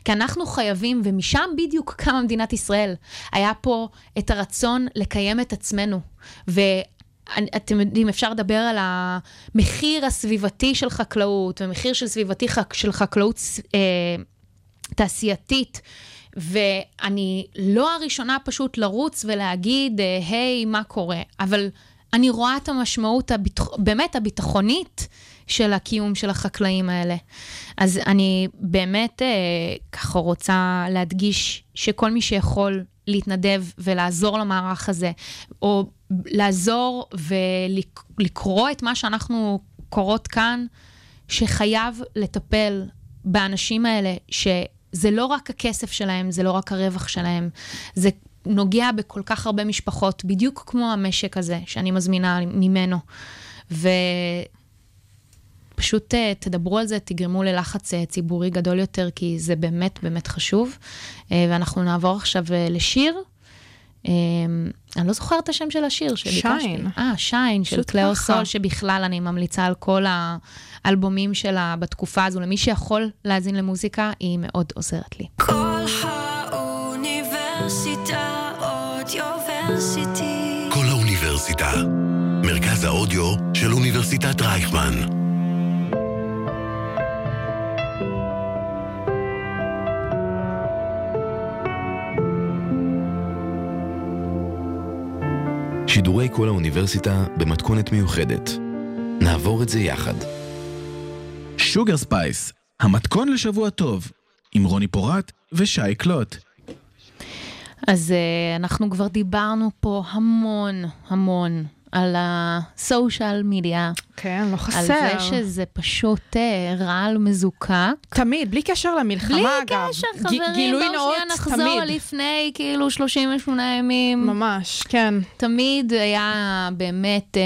כי אנחנו חייבים, ומשם בדיוק קמה מדינת ישראל. היה פה את הרצון לקיים את עצמנו. ואתם יודעים, אפשר לדבר על המחיר הסביבתי של חקלאות, ומחיר של סביבתי חק- של חקלאות אה, תעשייתית. ואני לא הראשונה פשוט לרוץ ולהגיד, אה, היי, מה קורה? אבל אני רואה את המשמעות הביטח... באמת הביטחונית של הקיום של החקלאים האלה. אז אני באמת אה, ככה רוצה להדגיש שכל מי שיכול להתנדב ולעזור למערך הזה, או לעזור ולקרוא את מה שאנחנו קוראות כאן, שחייב לטפל באנשים האלה, שזה לא רק הכסף שלהם, זה לא רק הרווח שלהם, זה נוגע בכל כך הרבה משפחות, בדיוק כמו המשק הזה שאני מזמינה ממנו. ופשוט אה, תדברו על זה, תגרמו ללחץ אה, ציבורי גדול יותר, כי זה באמת באמת חשוב. אה, ואנחנו נעבור עכשיו לשיר. אה, אני לא זוכרת את השם של השיר שביקשתי. שיין. אה, שיין, של פשוט קלאו. סול, שבכלל אני ממליצה על כל האלבומים שלה בתקופה הזו. למי שיכול להאזין למוזיקה, היא מאוד עוזרת לי. כל האוניברסיטה אודיוורסיטי. כל האוניברסיטה. מרכז האודיו של אוניברסיטת רייכמן. שידורי כל האוניברסיטה במתכונת מיוחדת. נעבור את זה יחד. שוגר ספייס, המתכון לשבוע טוב, עם רוני פורט ושי קלוט. אז uh, אנחנו כבר דיברנו פה המון המון על ה social media, כן, לא חסר. על זה שזה פשוט uh, רעל מזוקק. תמיד, בלי קשר למלחמה, בלי אגב. קשר, ג- חברים, גילוי בואו נאות, שנייה נחזור תמיד. לפני כאילו 38 ימים. ממש, כן. תמיד היה באמת אה,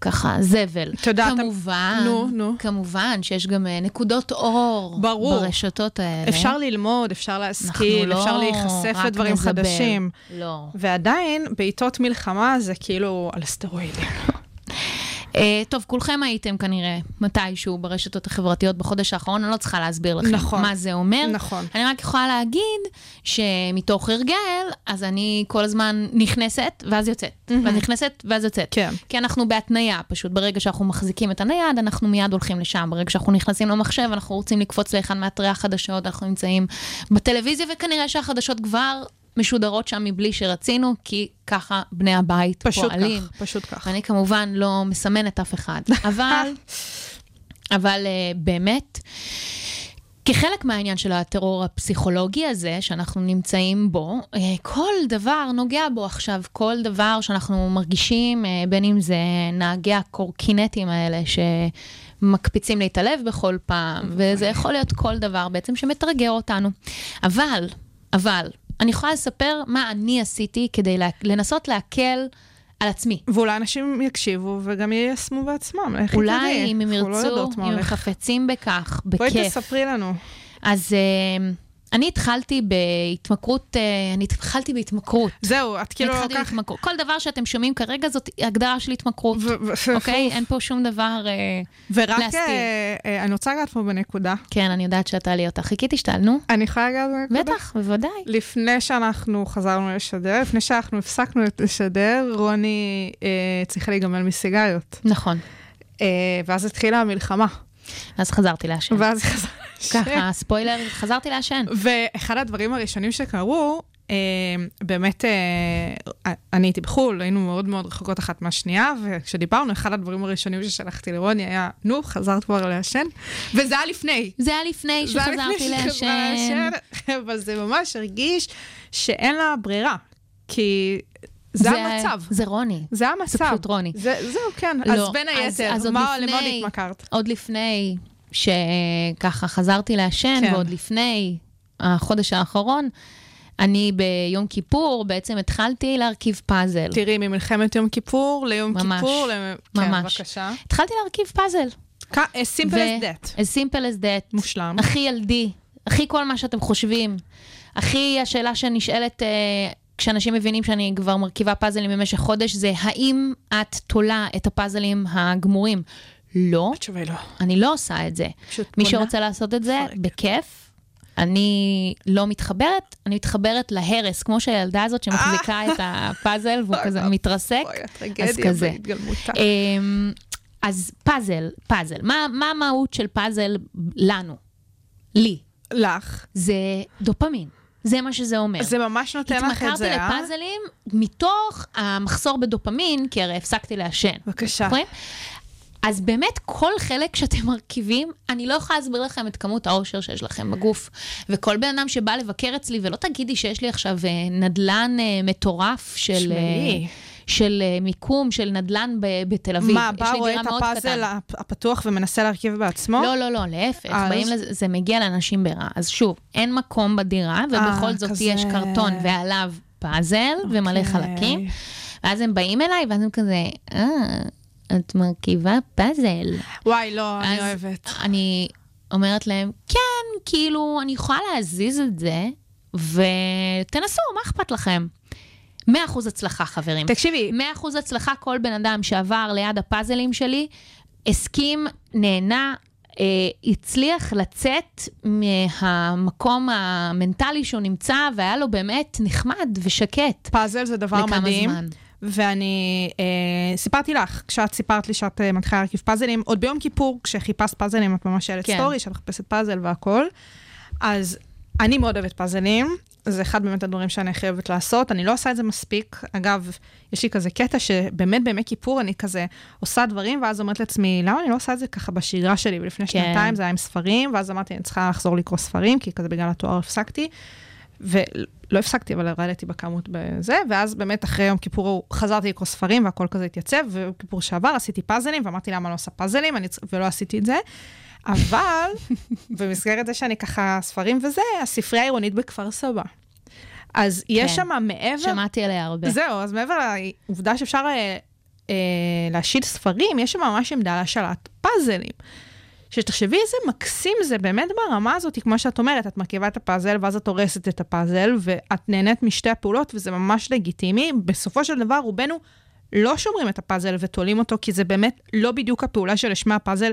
ככה זבל. את יודעת, כמובן, נו, נו. כמובן שיש גם אה, נקודות אור ברור. ברשתות האלה. אפשר ללמוד, אפשר להשכיל, לא אפשר להיחשף לדברים נזבל. חדשים. לא. ועדיין, בעיתות מלחמה זה כאילו על הסטרואידים. אה, טוב, כולכם הייתם כנראה מתישהו ברשתות החברתיות בחודש האחרון, אני לא צריכה להסביר לכם נכון. מה זה אומר. נכון. אני רק יכולה להגיד שמתוך הרגל, אז אני כל הזמן נכנסת ואז יוצאת, ואז נכנסת ואז יוצאת. כן. כי אנחנו בהתניה, פשוט ברגע שאנחנו מחזיקים את הנייד, אנחנו מיד הולכים לשם. ברגע שאנחנו נכנסים למחשב, אנחנו רוצים לקפוץ לאחד מאתרי החדשות, אנחנו נמצאים בטלוויזיה, וכנראה שהחדשות כבר משודרות שם מבלי שרצינו, כי ככה בני הבית פשוט פועלים. כך, פשוט כך. ואני כמובן לא מסמנת אף אחד, אבל, אבל uh, באמת, כחלק מהעניין של הטרור הפסיכולוגי הזה, שאנחנו נמצאים בו, uh, כל דבר נוגע בו עכשיו, כל דבר שאנחנו מרגישים, uh, בין אם זה נהגי הקורקינטים האלה, שמקפיצים להתעלב בכל פעם, וזה יכול להיות כל דבר בעצם שמתרגר אותנו. אבל, אבל, אני יכולה לספר מה אני עשיתי כדי לה, לנסות להקל על עצמי. ואולי אנשים יקשיבו וגם יישמו בעצמם, איך אולי תדעי? אם הם לא ירצו, מה אם הם. חפצים בכך, בואי בכיף. תספרי לנו. אז אה, אני התחלתי בהתמכרות, אה, אני התחלתי בהתמכרות. זהו, את כאילו התחלתי לוקחת... בהתמכרות. כל דבר שאתם שומעים כרגע זאת הגדרה של התמכרות, אוקיי? אין פה שום דבר... אה, ורק, להסתיר. אה, אה, אני רוצה לגעת פה בנקודה. כן, אני יודעת שאתה לי אותה. חיכיתי שתעלנו. אני יכולה לגעת בנקודה? בטח, בוודאי. לפני שאנחנו חזרנו לשדר, לפני שאנחנו הפסקנו לשדר, רוני אה, צריכה להיגמל מסיגריות. נכון. אה, ואז התחילה המלחמה. אז חזרתי לעשן. ואז חזרה לשם. ככה, ספוילר, חזרתי לעשן. ואחד הדברים הראשונים שקרו, אה, באמת, אה, אני הייתי בחו"ל, היינו מאוד מאוד רחוקות אחת מהשנייה, וכשדיברנו, אחד הדברים הראשונים ששלחתי לרוני היה, נו, חזרת כבר לעשן? וזה היה לפני. זה היה לפני שחזרתי לעשן. אבל זה ממש הרגיש שאין לה ברירה. כי זה, זה המצב. זה רוני. זה המצב. זה פשוט רוני. זה, זהו, כן. לא, אז בין היתר, אז, אז מה, למה עוד התמכרת? עוד לפני שככה חזרתי לעשן, כן. ועוד לפני החודש האחרון, אני ביום כיפור בעצם התחלתי להרכיב פאזל. תראי, ממלחמת יום כיפור ליום ממש, כיפור, למ... כן, ממש. כן, בבקשה. התחלתי להרכיב פאזל. as simple as that. as simple as that. מושלם. הכי ילדי, הכי כל מה שאתם חושבים. הכי השאלה שנשאלת... אה, כשאנשים מבינים שאני כבר מרכיבה פאזלים במשך חודש, זה האם את תולה את הפאזלים הגמורים? לא. התשובה היא לא. אני לא עושה את זה. מי שרוצה לעשות את זה, בכיף. אני לא מתחברת, אני מתחברת להרס, כמו שהילדה הזאת שמחזיקה את הפאזל והוא כזה מתרסק, אז כזה. אמ, אז פאזל, פאזל. מה המהות של פאזל לנו? לי. לך. זה דופמין. זה מה שזה אומר. זה ממש נותן לך את זה, אה? התמכרתי לפאזלים מתוך המחסור בדופמין, כי הרי הפסקתי לעשן. בבקשה. אז באמת, כל חלק שאתם מרכיבים, אני לא יכולה להסביר לכם את כמות האושר שיש לכם בגוף. וכל בן אדם שבא לבקר אצלי, ולא תגידי שיש לי עכשיו אה, נדלן אה, מטורף של... שמעי. של מיקום, של נדל"ן בתל אביב. מה, בא רואה את הפאזל הפתוח ומנסה להרכיב בעצמו? לא, לא, לא, להפך. אז... באים לזה, זה מגיע לאנשים ברע. אז שוב, אין מקום בדירה, ובכל 아, זאת כזה... יש קרטון ועליו פאזל okay. ומלא אוקיי. חלקים. ואז הם באים אליי, ואז הם כזה, אה... את מרכיבה פאזל. וואי, לא, אני אוהבת. אני אומרת להם, כן, כאילו, אני יכולה להזיז את זה, ותנסו, מה אכפת לכם? 100% הצלחה, חברים. תקשיבי. 100% הצלחה, כל בן אדם שעבר ליד הפאזלים שלי, הסכים, נהנה, אה, הצליח לצאת מהמקום המנטלי שהוא נמצא, והיה לו באמת נחמד ושקט. פאזל זה דבר מדהים. לכמה זמן. ואני אה, סיפרתי לך, כשאת סיפרת לי שאת אה, מתחילה להרכיב פאזלים, עוד ביום כיפור, כשחיפשת פאזלים, את ממש העלית כן. סטורי, שאת מחפשת פאזל והכול. אז אני מאוד אוהבת פאזלים, זה אחד באמת הדברים שאני חייבת לעשות, אני לא עושה את זה מספיק. אגב, יש לי כזה קטע שבאמת בימי כיפור אני כזה עושה דברים, ואז אומרת לעצמי, למה אני לא עושה את זה ככה בשגרה שלי? ולפני כן. שנתיים זה היה עם ספרים, ואז אמרתי, אני צריכה לחזור לקרוא ספרים, כי כזה בגלל התואר הפסקתי. ולא הפסקתי, אבל ירדתי בכמות בזה, ואז באמת אחרי יום כיפור חזרתי לקרוא ספרים והכל כזה התייצב, ויום כיפור שעבר עשיתי פאזלים, ואמרתי למה לא עושה פאזלים, אני... ולא עשיתי את זה. אבל במסגרת זה שאני ככה ספרים וזה, הספרייה העירונית בכפר סבא. אז יש כן. שם מעבר... שמעתי עליה הרבה. זהו, אז מעבר לעובדה שאפשר אה, אה, להשאיל ספרים, יש שם ממש עמדה להשאלת פאזלים. שתחשבי איזה מקסים זה באמת ברמה הזאת, כמו שאת אומרת, את מרכיבה את הפאזל ואז את הורסת את הפאזל, ואת נהנית משתי הפעולות, וזה ממש לגיטימי. בסופו של דבר, רובנו לא שומרים את הפאזל ותולים אותו, כי זה באמת לא בדיוק הפעולה שלשמה הפאזל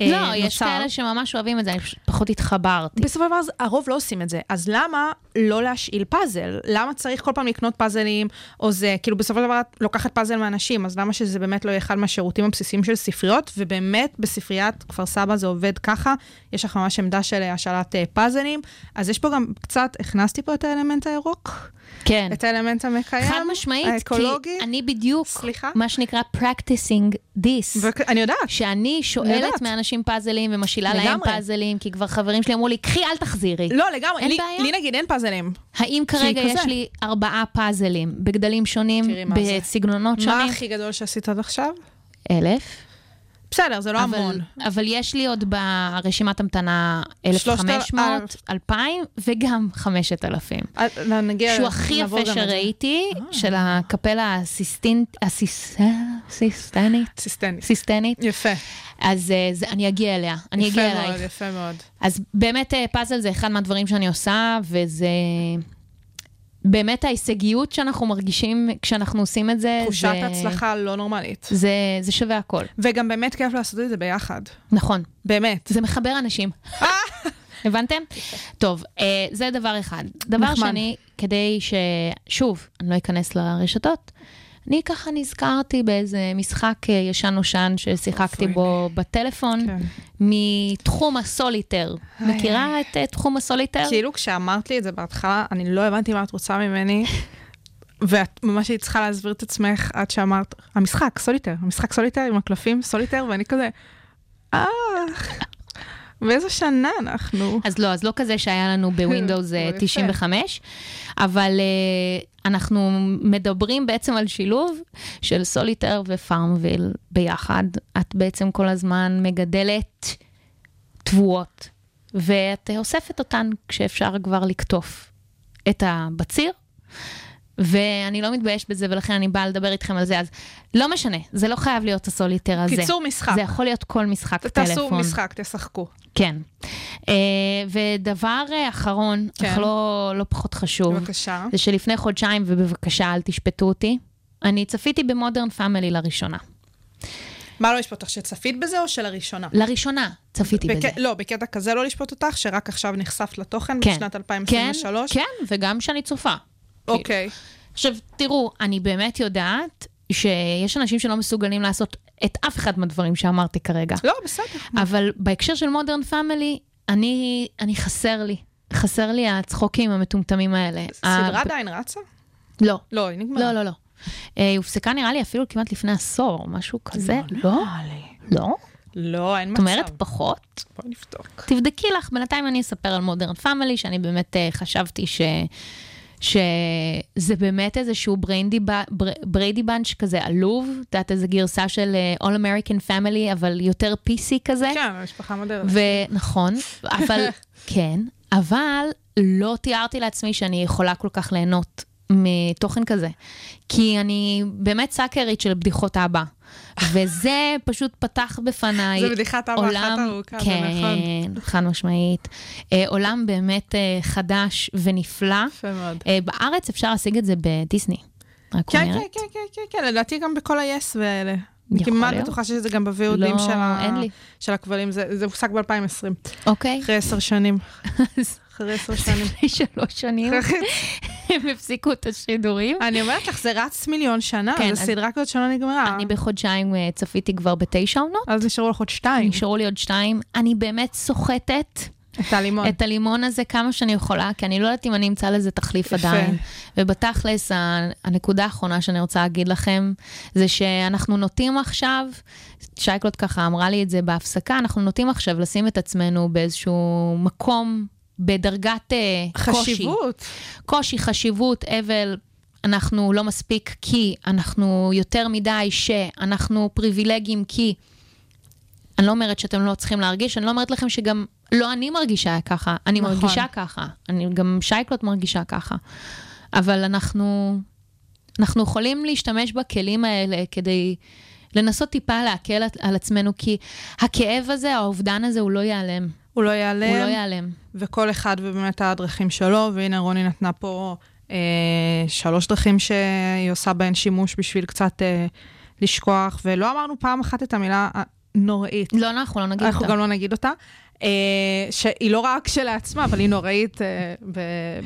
לא, נוצר. יש כאלה שממש אוהבים את זה, אני פחות התחברתי. בסופו של דבר, הרוב לא עושים את זה. אז למה לא להשאיל פאזל? למה צריך כל פעם לקנות פאזלים, או זה, כאילו, בסופו של דבר את לוקחת פאזל מאנשים, אז למה שזה באמת לא יהיה אחד מהשירותים הבסיסיים של ספריות? ובאמת, בספריית כפר סבא זה עובד ככה, יש לך ממש עמדה של השאלת אה, פאזלים. אז יש פה גם קצת, הכנסתי פה את האלמנט הירוק. כן. את האלמנט המקיים, חד משמעית, האקולוגי. כי אני בדיוק, סליחה? מה שנקרא practicing this. ו- אני יודעת. שאני שואלת יודעת. מאנשים פאזלים ומשאילה להם פאזלים, כי כבר חברים שלי אמרו לי, קחי, אל תחזירי. לא, לגמרי. אין לי, בעיה. לי נגיד אין פאזלים. האם כרגע יש לי ארבעה פאזלים, בגדלים שונים, בסגנונות שונים? מה הכי גדול שעשית עד עכשיו? אלף. בסדר, זה לא אבל, המון. אבל יש לי עוד ברשימת המתנה 1,500, 2,000 וגם 5,000. אה, נגיע, שהוא הכי יפה שראיתי, אה. של הקפלה הסיסטנית. סיסטנית. סיסטנית. יפה. אז אה, אני אגיע אליה, אני אגיע אלייך. יפה מאוד, יפה מאוד. אז באמת פאזל זה אחד מהדברים שאני עושה, וזה... באמת ההישגיות שאנחנו מרגישים כשאנחנו עושים את זה, תחושת זה... הצלחה לא נורמלית. זה, זה שווה הכל. וגם באמת כיף לעשות את זה ביחד. נכון. באמת. זה מחבר אנשים. הבנתם? טוב, אה, זה דבר אחד. דבר נחמד. שני, כדי ש... שוב, אני לא אכנס לרשתות, אני ככה נזכרתי באיזה משחק אה, ישן נושן ששיחקתי בו בטלפון, כן. מתחום הסוליטר. מכירה את אה, תחום הסוליטר? כאילו כשאמרת לי את זה בהתחלה, אני לא הבנתי מה את רוצה ממני, ואת ממש היית צריכה להסביר את עצמך עד שאמרת, המשחק, סוליטר, המשחק סוליטר עם הקלפים, סוליטר, ואני כזה, אה, באיזו שנה אנחנו? אז לא, אז לא כזה שהיה לנו בווינדוס אה, יפה. 95, אבל אה, אנחנו מדברים בעצם על שילוב של סוליטר ופארמוויל ביחד. את בעצם כל הזמן מגדלת תבואות, ואת אוספת אותן כשאפשר כבר לקטוף את הבציר. ואני לא מתביישת בזה, ולכן אני באה לדבר איתכם על זה, אז לא משנה, זה לא חייב להיות הסוליטר הזה. קיצור משחק. זה יכול להיות כל משחק טלפון. תעשו משחק, תשחקו. כן. Uh, ודבר uh, אחרון, כן. אך לא, לא פחות חשוב, בבקשה. זה שלפני חודשיים, ובבקשה אל תשפטו אותי, אני צפיתי במודרן פאמילי לראשונה. מה לא לשפוט אותך, שצפית בזה או שלראשונה? לראשונה צפיתי בק- בזה. לא, בקטע כזה לא לשפוט אותך, שרק עכשיו נחשפת לתוכן כן. בשנת כן, 2023? כן, וגם שאני צופה. אוקיי. עכשיו, תראו, אני באמת יודעת שיש אנשים שלא מסוגלים לעשות את אף אחד מהדברים שאמרתי כרגע. לא, בסדר. אבל בהקשר של מודרן פאמילי, אני, אני חסר לי. חסר לי הצחוקים המטומטמים האלה. סדרה עדיין רצה? לא. לא, היא נגמרה. לא, לא, לא. אה, היא הופסקה נראה לי אפילו כמעט לפני עשור, משהו כזה. לא? לא? לא, אין את מצב. אומרת פחות? בואי נבדוק. תבדקי לך, בינתיים אני אספר על מודרן פאמילי, שאני באמת אה, חשבתי ש... שזה באמת איזשהו בריידי, בר, בריידי בנץ' כזה עלוב, את יודעת, איזו גרסה של אה, All American Family, אבל יותר PC כזה. כן, משפחה מודרנית. ונכון, אבל כן, אבל לא תיארתי לעצמי שאני יכולה כל כך ליהנות מתוכן כזה. כי אני באמת סאקרית של בדיחות אבא. וזה פשוט פתח בפניי זה בדיחת אבא אחת עולם, ארוכה, זה כן, נכון. חד משמעית. אה, עולם באמת אה, חדש ונפלא. יפה מאוד. אה, בארץ אפשר להשיג את זה בדיסני. רק כן, אומרת. כן, כן, כן, כן, כן, לדעתי גם בכל ה-yes והאלה. אני כמעט להיות. בטוחה שזה גם ב-VODים לא, של ה-. של הכבלים, זה זה הופסק ב-2020, אוקיי. אחרי עשר שנים. אחרי עשר שנים. לפני שלוש שנים הם הפסיקו את השידורים. אני אומרת לך, זה רץ מיליון שנה, כן, זו סדרה כזאת שלא נגמרה. אני בחודשיים אה, צפיתי כבר בתשע עונות, אז נשארו לך עוד שתיים. נשארו לי עוד שתיים. אני באמת סוחטת את הלימון. את הלימון הזה כמה שאני יכולה, כי אני לא יודעת אם אני אמצא לזה תחליף יפה. עדיין. ובתכלס, הנקודה האחרונה שאני רוצה להגיד לכם, זה שאנחנו נוטים עכשיו, שייקלוט ככה אמרה לי את זה בהפסקה, אנחנו נוטים עכשיו לשים את עצמנו באיזשהו מקום, בדרגת אה, קושי. חשיבות. קושי, חשיבות, אבל, אנחנו לא מספיק כי, אנחנו יותר מדי שאנחנו פריבילגיים כי. אני לא אומרת שאתם לא צריכים להרגיש, אני לא אומרת לכם שגם לא אני מרגישה ככה, אני נכון. מרגישה ככה, אני גם שייקלוט מרגישה ככה. אבל אנחנו, אנחנו יכולים להשתמש בכלים האלה כדי לנסות טיפה להקל על עצמנו, כי הכאב הזה, האובדן הזה, הוא לא ייעלם. הוא לא ייעלם. הוא לא ייעלם. וכל אחד ובאמת הדרכים שלו, והנה רוני נתנה פה אה, שלוש דרכים שהיא עושה בהן שימוש בשביל קצת אה, לשכוח, ולא אמרנו פעם אחת את המילה הנוראית. לא, אנחנו לא נגיד אנחנו אותה. גם לא נגיד אותה. אה, שהיא לא רק כשלעצמה, אבל היא נוראית אה, ב-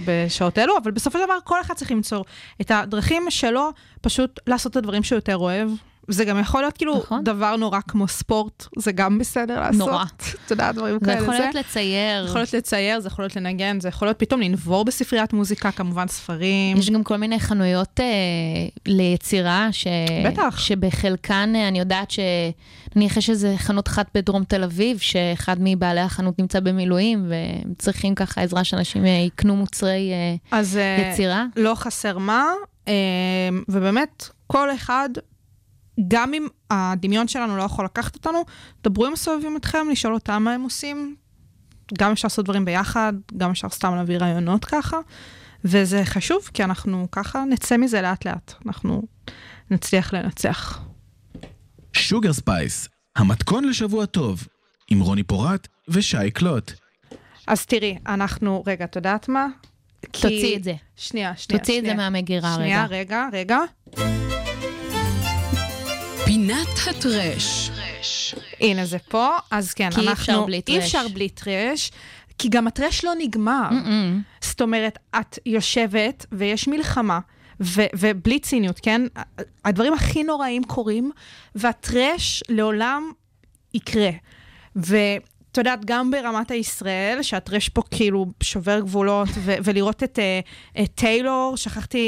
בשעות אלו, אבל בסופו של דבר כל אחד צריך למצוא את הדרכים שלו, פשוט לעשות את הדברים שהוא יותר אוהב. זה גם יכול להיות כאילו נכון. דבר נורא כמו ספורט, זה גם בסדר לעשות. נורא. אתה יודע, דברים זה כאלה. יכול להיות לצייר. זה יכול להיות לצייר, זה יכול להיות לנגן, זה יכול להיות פתאום לנבור בספריית מוזיקה, כמובן ספרים. יש גם כל מיני חנויות אה, ליצירה, ש... בטח. שבחלקן אה, אני יודעת ש... נניח יש איזה חנות אחת בדרום תל אביב, שאחד מבעלי החנות נמצא במילואים, והם צריכים ככה עזרה שאנשים אה, יקנו מוצרי אה, אז אה, יצירה. לא חסר מה, אה, ובאמת, כל אחד, גם אם הדמיון שלנו לא יכול לקחת אותנו, דברו עם הסובבים אתכם, לשאול אותם מה הם עושים. גם אפשר לעשות דברים ביחד, גם אפשר סתם להביא רעיונות ככה, וזה חשוב, כי אנחנו ככה נצא מזה לאט-לאט. אנחנו נצליח לנצח. שוגר ספייס, המתכון לשבוע טוב, עם רוני פורט ושי קלוט. אז תראי, אנחנו, רגע, את יודעת מה? כי- תוציאי את זה. שנייה, שנייה. תוציאי את זה שנייה. מהמגירה שנייה, רגע. רגע, רגע. פינת ה trash. הנה זה פה, אז כן, כי אי אנחנו... אפשר בלי אי trash. אפשר בלי trash, כי גם ה trash לא נגמר. Mm-mm. זאת אומרת, את יושבת ויש מלחמה, ו- ובלי ציניות, כן? הדברים הכי נוראים קורים, והטרש לעולם יקרה. ואת יודעת, גם ברמת הישראל, שהטרש פה כאילו שובר גבולות, ו- ולראות את, uh, את טיילור, שכחתי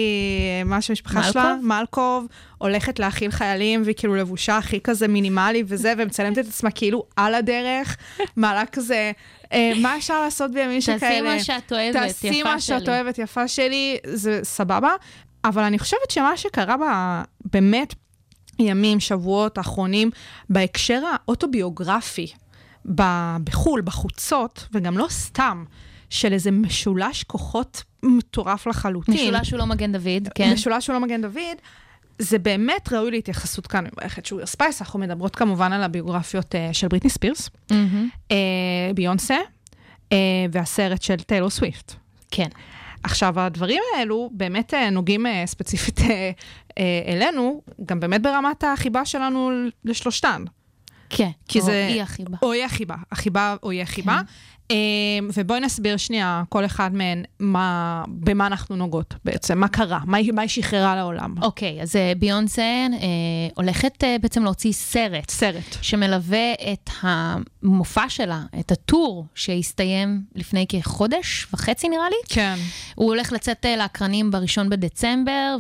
אה, מה שהמשפחה שלה, מלקוב? הולכת להאכיל חיילים, והיא כאילו לבושה הכי כזה מינימלי וזה, ומצלמת את עצמה כאילו על הדרך, מעלה כזה, אה, מה אפשר לעשות בימים תעשי שכאלה? מה שאת אוהבת, יפה תעשי מה שאת שלי. אוהבת, יפה שלי, זה סבבה. אבל אני חושבת שמה שקרה בה, באמת ימים, שבועות האחרונים, בהקשר האוטוביוגרפי, ב- בחו"ל, בחוצות, וגם לא סתם, של איזה משולש כוחות מטורף לחלוטין. משולש הוא לא מגן דוד, כן. משולש הוא לא מגן דוד. זה באמת ראוי להתייחסות כאן במערכת שוגר ספייס. אנחנו מדברות כמובן על הביוגרפיות uh, של בריטני ספירס, מהמם. uh, ביונסה, uh, והסרט של טיילור סוויפט. כן. עכשיו, הדברים האלו באמת אה, נוגעים אה, ספציפית אה, אה, אלינו, גם באמת ברמת החיבה שלנו לשלושתן. כן. כי או זה- אי החיבה. או אי החיבה, החיבה או אי החיבה. אה, ובואי נסביר שנייה, כל אחד מהן, מה, במה אנחנו נוגעות בעצם, מה קרה, מה היא, מה היא שחררה לעולם. אוקיי, אז אה, ביונסה אה, הולכת אה, בעצם להוציא סרט. סרט. שמלווה את המופע שלה, את הטור שהסתיים לפני כחודש וחצי נראה לי. כן. הוא הולך לצאת אה, לאקרנים בראשון בדצמבר,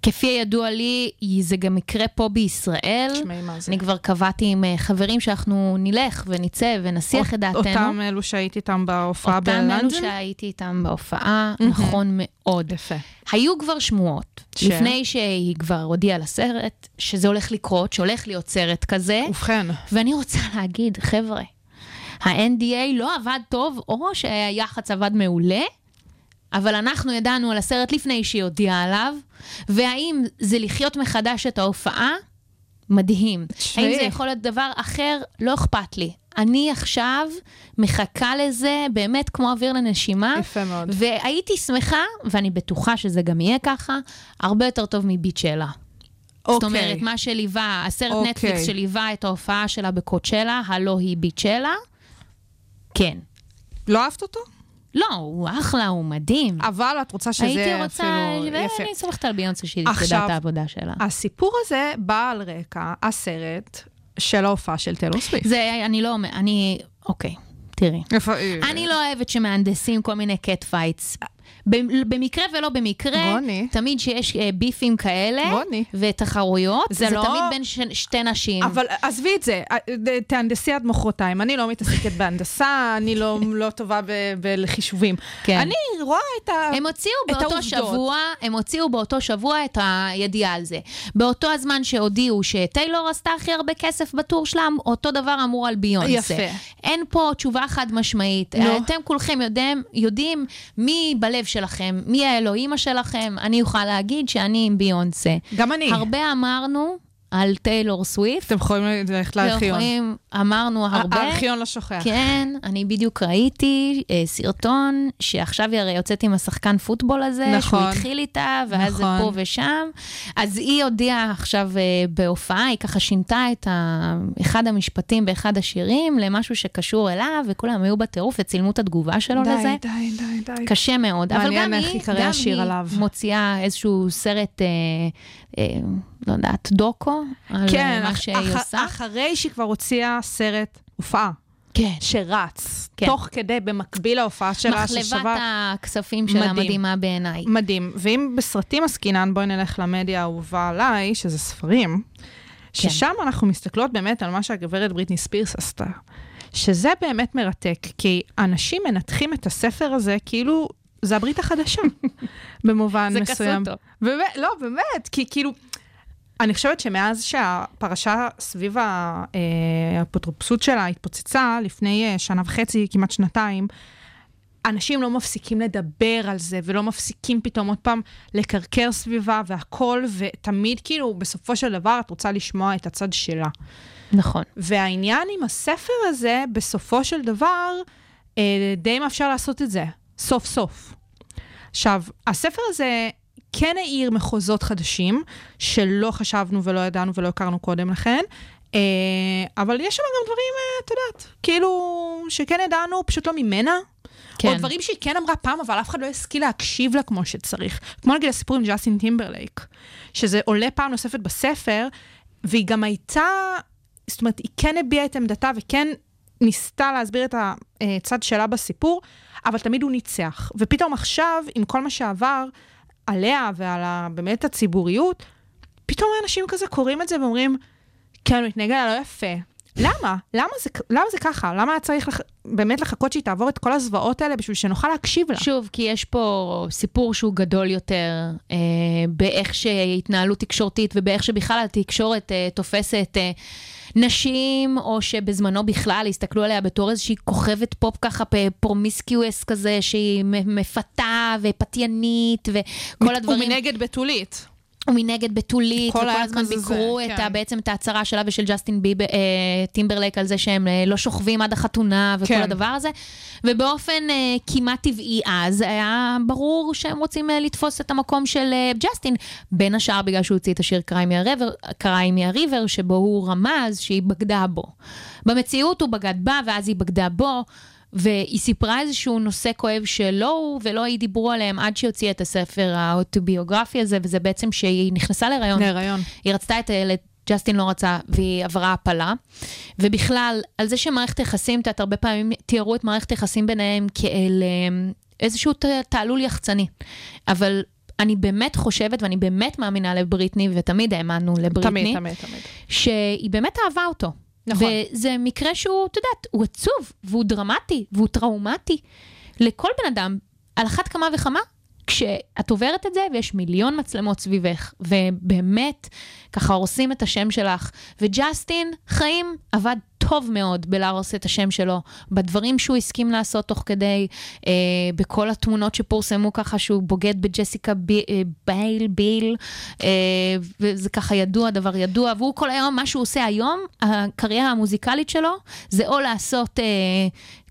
וכפי הידוע לי, זה גם יקרה פה בישראל. תשמעי מה זה. אני כבר קבעתי עם אה, חברים שאנחנו נלך ונצא ונסיח את דעתנו. אותם אלו שהייתי איתם בהופעה אותם אלו? שהייתי איתם בהופעה. נכון מאוד. יפה. היו כבר שמועות, ש? לפני שהיא כבר הודיעה לסרט, שזה הולך לקרות, שהולך להיות סרט כזה, ובכן, ואני רוצה להגיד, חבר'ה, ה-NDA לא עבד טוב, או שהיח"צ עבד מעולה, אבל אנחנו ידענו על הסרט לפני שהיא הודיעה עליו, והאם זה לחיות מחדש את ההופעה? מדהים. תשמעי. האם זה יכול להיות דבר אחר? לא אכפת לי. אני עכשיו מחכה לזה באמת כמו אוויר לנשימה. יפה מאוד. והייתי שמחה, ואני בטוחה שזה גם יהיה ככה, הרבה יותר טוב מביצ'לה. זאת אוקיי. אומרת, מה שליווה, הסרט אוקיי. נטפליקס שליווה את ההופעה שלה בקוצ'לה, הלא היא ביצ'לה, כן. לא אהבת אותו? לא, הוא אחלה, הוא מדהים. אבל את רוצה שזה הייתי אפילו... רוצה, יפה. ואני סומכת על ביונסה שהיא תדע את העבודה שלה. הסיפור הזה בא על רקע הסרט של ההופעה של טיילור סוויפט. זה, אני לא אומר, אני, אוקיי, תראי. איפה... אני לא אוהבת שמהנדסים כל מיני cat fights. במקרה ולא במקרה, רוני. תמיד שיש אה, beef ים כאלה, רוני. ותחרויות, זה זה לא- תמיד בין ש- שתי נשים. אבל עזבי את זה, אה, תהנדסי עד מחרתיים. אני לא מתעסקת בהנדסה, אני לא, לא טובה ב- בחישובים. כן. אני רואה את ה... הם הוציאו את באותו העובדות. שבוע, הם הוציאו באותו שבוע את הידיעה על זה. באותו הזמן שהודיעו שטיילור עשתה הכי הרבה כסף בטור שלה, אותו דבר אמור על ביונסה. יפה. אין פה תשובה חד משמעית. נו. אתם כולכם יודעים, יודעים מי בלב שלכם, מי האלוהימה שלכם. אני אוכל להגיד שאני עם ביונסה. גם אני. הרבה אמרנו על טיילור סוויפט. אתם יכולים ללכת לארכיון. ויכולים- אמרנו הרבה. הארכיון לא שוכח. כן, אני בדיוק ראיתי אה, סרטון שעכשיו היא הרי יוצאת עם השחקן פוטבול הזה, נכון. שהוא התחיל איתה, ואז זה נכון. פה ושם. אז היא הודיעה עכשיו אה, בהופעה, היא ככה שינתה את ה... אחד המשפטים באחד השירים למשהו שקשור אליו, וכולם היו בטירוף וצילמו את התגובה שלו די, לזה. די, די, די. קשה מאוד, אבל גם היא, גם היא עליו. מוציאה איזשהו סרט, אה, אה, לא יודעת, דוקו, על אה, כן, מה אח- שהיא אח- עושה. אחרי שהיא כבר הוציאה סרט הופעה, כן. שרץ, כן. תוך כדי, במקביל להופעה שלה, מחלבת ששווה... הכספים שלה מדהים. מדהימה בעיניי. מדהים. ואם בסרטים עסקינן, בואי נלך למדיה האהובה עליי, שזה ספרים, כן. ששם אנחנו מסתכלות באמת על מה שהגברת בריטני ספירס עשתה. שזה באמת מרתק, כי אנשים מנתחים את הספר הזה כאילו זה הברית החדשה, במובן זה מסוים. קסוטו. באמת, לא, באמת, כי כאילו, אני חושבת שמאז שהפרשה סביב אה, האפוטרופסות שלה התפוצצה, לפני אה, שנה וחצי, כמעט שנתיים, אנשים לא מפסיקים לדבר על זה, ולא מפסיקים פתאום עוד פעם לקרקר סביבה והכל, ותמיד כאילו, בסופו של דבר, את רוצה לשמוע את הצד שלה. נכון. והעניין עם הספר הזה, בסופו של דבר, אה, די מאפשר לעשות את זה, סוף סוף. עכשיו, הספר הזה כן האיר מחוזות חדשים, שלא חשבנו ולא ידענו ולא הכרנו קודם לכן, אה, אבל יש שם גם דברים, אה, את יודעת, כאילו, שכן ידענו, פשוט לא ממנה. כן. או דברים שהיא כן אמרה פעם, אבל אף אחד לא השכיל להקשיב לה כמו שצריך. כמו נגיד הסיפור עם ג'סטין טימברלייק, שזה עולה פעם נוספת בספר, והיא גם הייתה זאת אומרת, היא כן הביעה את עמדתה וכן ניסתה להסביר את הצד שלה בסיפור, אבל תמיד הוא ניצח. ופתאום עכשיו, עם כל מה שעבר עליה ועל ה, באמת הציבוריות, פתאום אנשים כזה קוראים את זה ואומרים, כן, הוא מתנהג עליה לא יפה. למה? למה זה, למה זה ככה? למה היה צריך לח... באמת לחכות שהיא תעבור את כל הזוועות האלה בשביל שנוכל להקשיב לה? שוב, כי יש פה סיפור שהוא גדול יותר אה, באיך שהתנהלות תקשורתית ובאיך שבכלל התקשורת אה, תופסת... אה, נשים, או שבזמנו בכלל הסתכלו עליה בתור איזושהי כוכבת פופ ככה promiscuous כזה, שהיא מפתה ופתיינית וכל הדברים. ומנגד בתולית. ומנגד בתולית, וכל הזמן ביקרו את כן. בעצם את ההצהרה שלה ושל ג'סטין ביב, אה, טימברלייק על זה שהם אה, לא שוכבים עד החתונה וכל כן. הדבר הזה. ובאופן אה, כמעט טבעי אז, היה ברור שהם רוצים אה, לתפוס את המקום של אה, ג'סטין, בין השאר בגלל שהוא הוציא את השיר קריימי הריבר, שבו הוא רמז שהיא בגדה בו. במציאות הוא בגד בה, ואז היא בגדה בו. והיא סיפרה איזשהו נושא כואב שלא הוא ולא היא דיברו עליהם עד שהיא הוציאה את הספר האוטוביוגרפי הזה, וזה בעצם שהיא נכנסה להיריון. להיריון. היא רצתה את הילד. ג'סטין לא רצה והיא עברה הפלה. ובכלל, על זה שמערכת יחסים, את יודעת, הרבה פעמים תיארו את מערכת היחסים ביניהם כאל אה, איזשהו תעלול יחצני. אבל אני באמת חושבת, ואני באמת מאמינה לבריטני, ותמיד האמנו לבריטני, תמיד, תמיד, תמיד. שהיא באמת אהבה אותו. נכון. וזה מקרה שהוא, את יודעת, הוא עצוב, והוא דרמטי, והוא טראומטי. לכל בן אדם, על אחת כמה וכמה, כשאת עוברת את זה ויש מיליון מצלמות סביבך, ובאמת, ככה הורסים את השם שלך. וג'סטין, חיים, עבד טוב מאוד בלהרוס את השם שלו, בדברים שהוא הסכים לעשות תוך כדי, אה, בכל התמונות שפורסמו ככה שהוא בוגד בג'סיקה ב, אה, בייל, ביל, אה, וזה ככה ידוע, דבר ידוע, והוא כל היום, מה שהוא עושה היום, הקריירה המוזיקלית שלו, זה או לעשות... אה,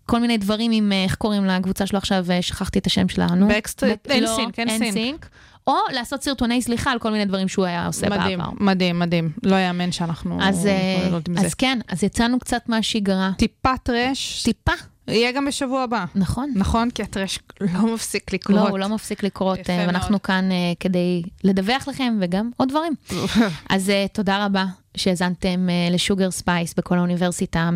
כל מיני דברים עם, אה, איך קוראים לקבוצה שלו עכשיו, אה, שכחתי את השם שלה, נו. בקסטריט, אנסינק, אנסינק. או לעשות סרטוני סליחה על כל מיני דברים שהוא היה עושה מדהים, בעבר. מדהים, מדהים. לא יאמן שאנחנו אז, מתמודדות עם זה. אז כן, אז יצאנו קצת מהשגרה. טיפה טרש. טיפה. יהיה גם בשבוע הבא. נכון. נכון, כי הטרש לא מפסיק לקרות. לא, הוא לא מפסיק לקרות, ואנחנו כאן uh, כדי לדווח לכם וגם עוד דברים. אז uh, תודה רבה שהאזנתם uh, לשוגר ספייס בכל האוניברסיטה,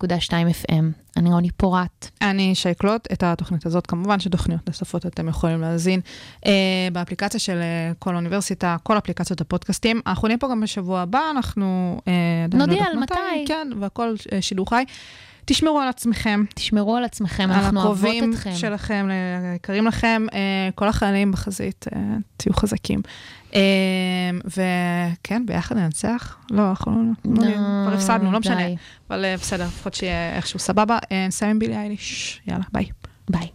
106.2 FM. אני רוני פורט. אני שי קלוט, את התוכנית הזאת, כמובן שתוכניות נוספות אתם יכולים להאזין uh, באפליקציה של uh, כל האוניברסיטה, כל אפליקציות הפודקאסטים. אנחנו נהיה פה גם בשבוע הבא, אנחנו... Uh, נודיע על מתי. כן, והכל uh, שידור חי. תשמרו על עצמכם. תשמרו על עצמכם, אנחנו אוהבות אתכם. על הקרובים שלכם, יקרים לכם, כל החיילים בחזית, תהיו חזקים. וכן, ביחד ננצח? לא, אנחנו לא, כבר הפסדנו, לא משנה. אבל בסדר, לפחות שיהיה איכשהו סבבה. נסיים עם בילי אייליש. יאללה, ביי. ביי.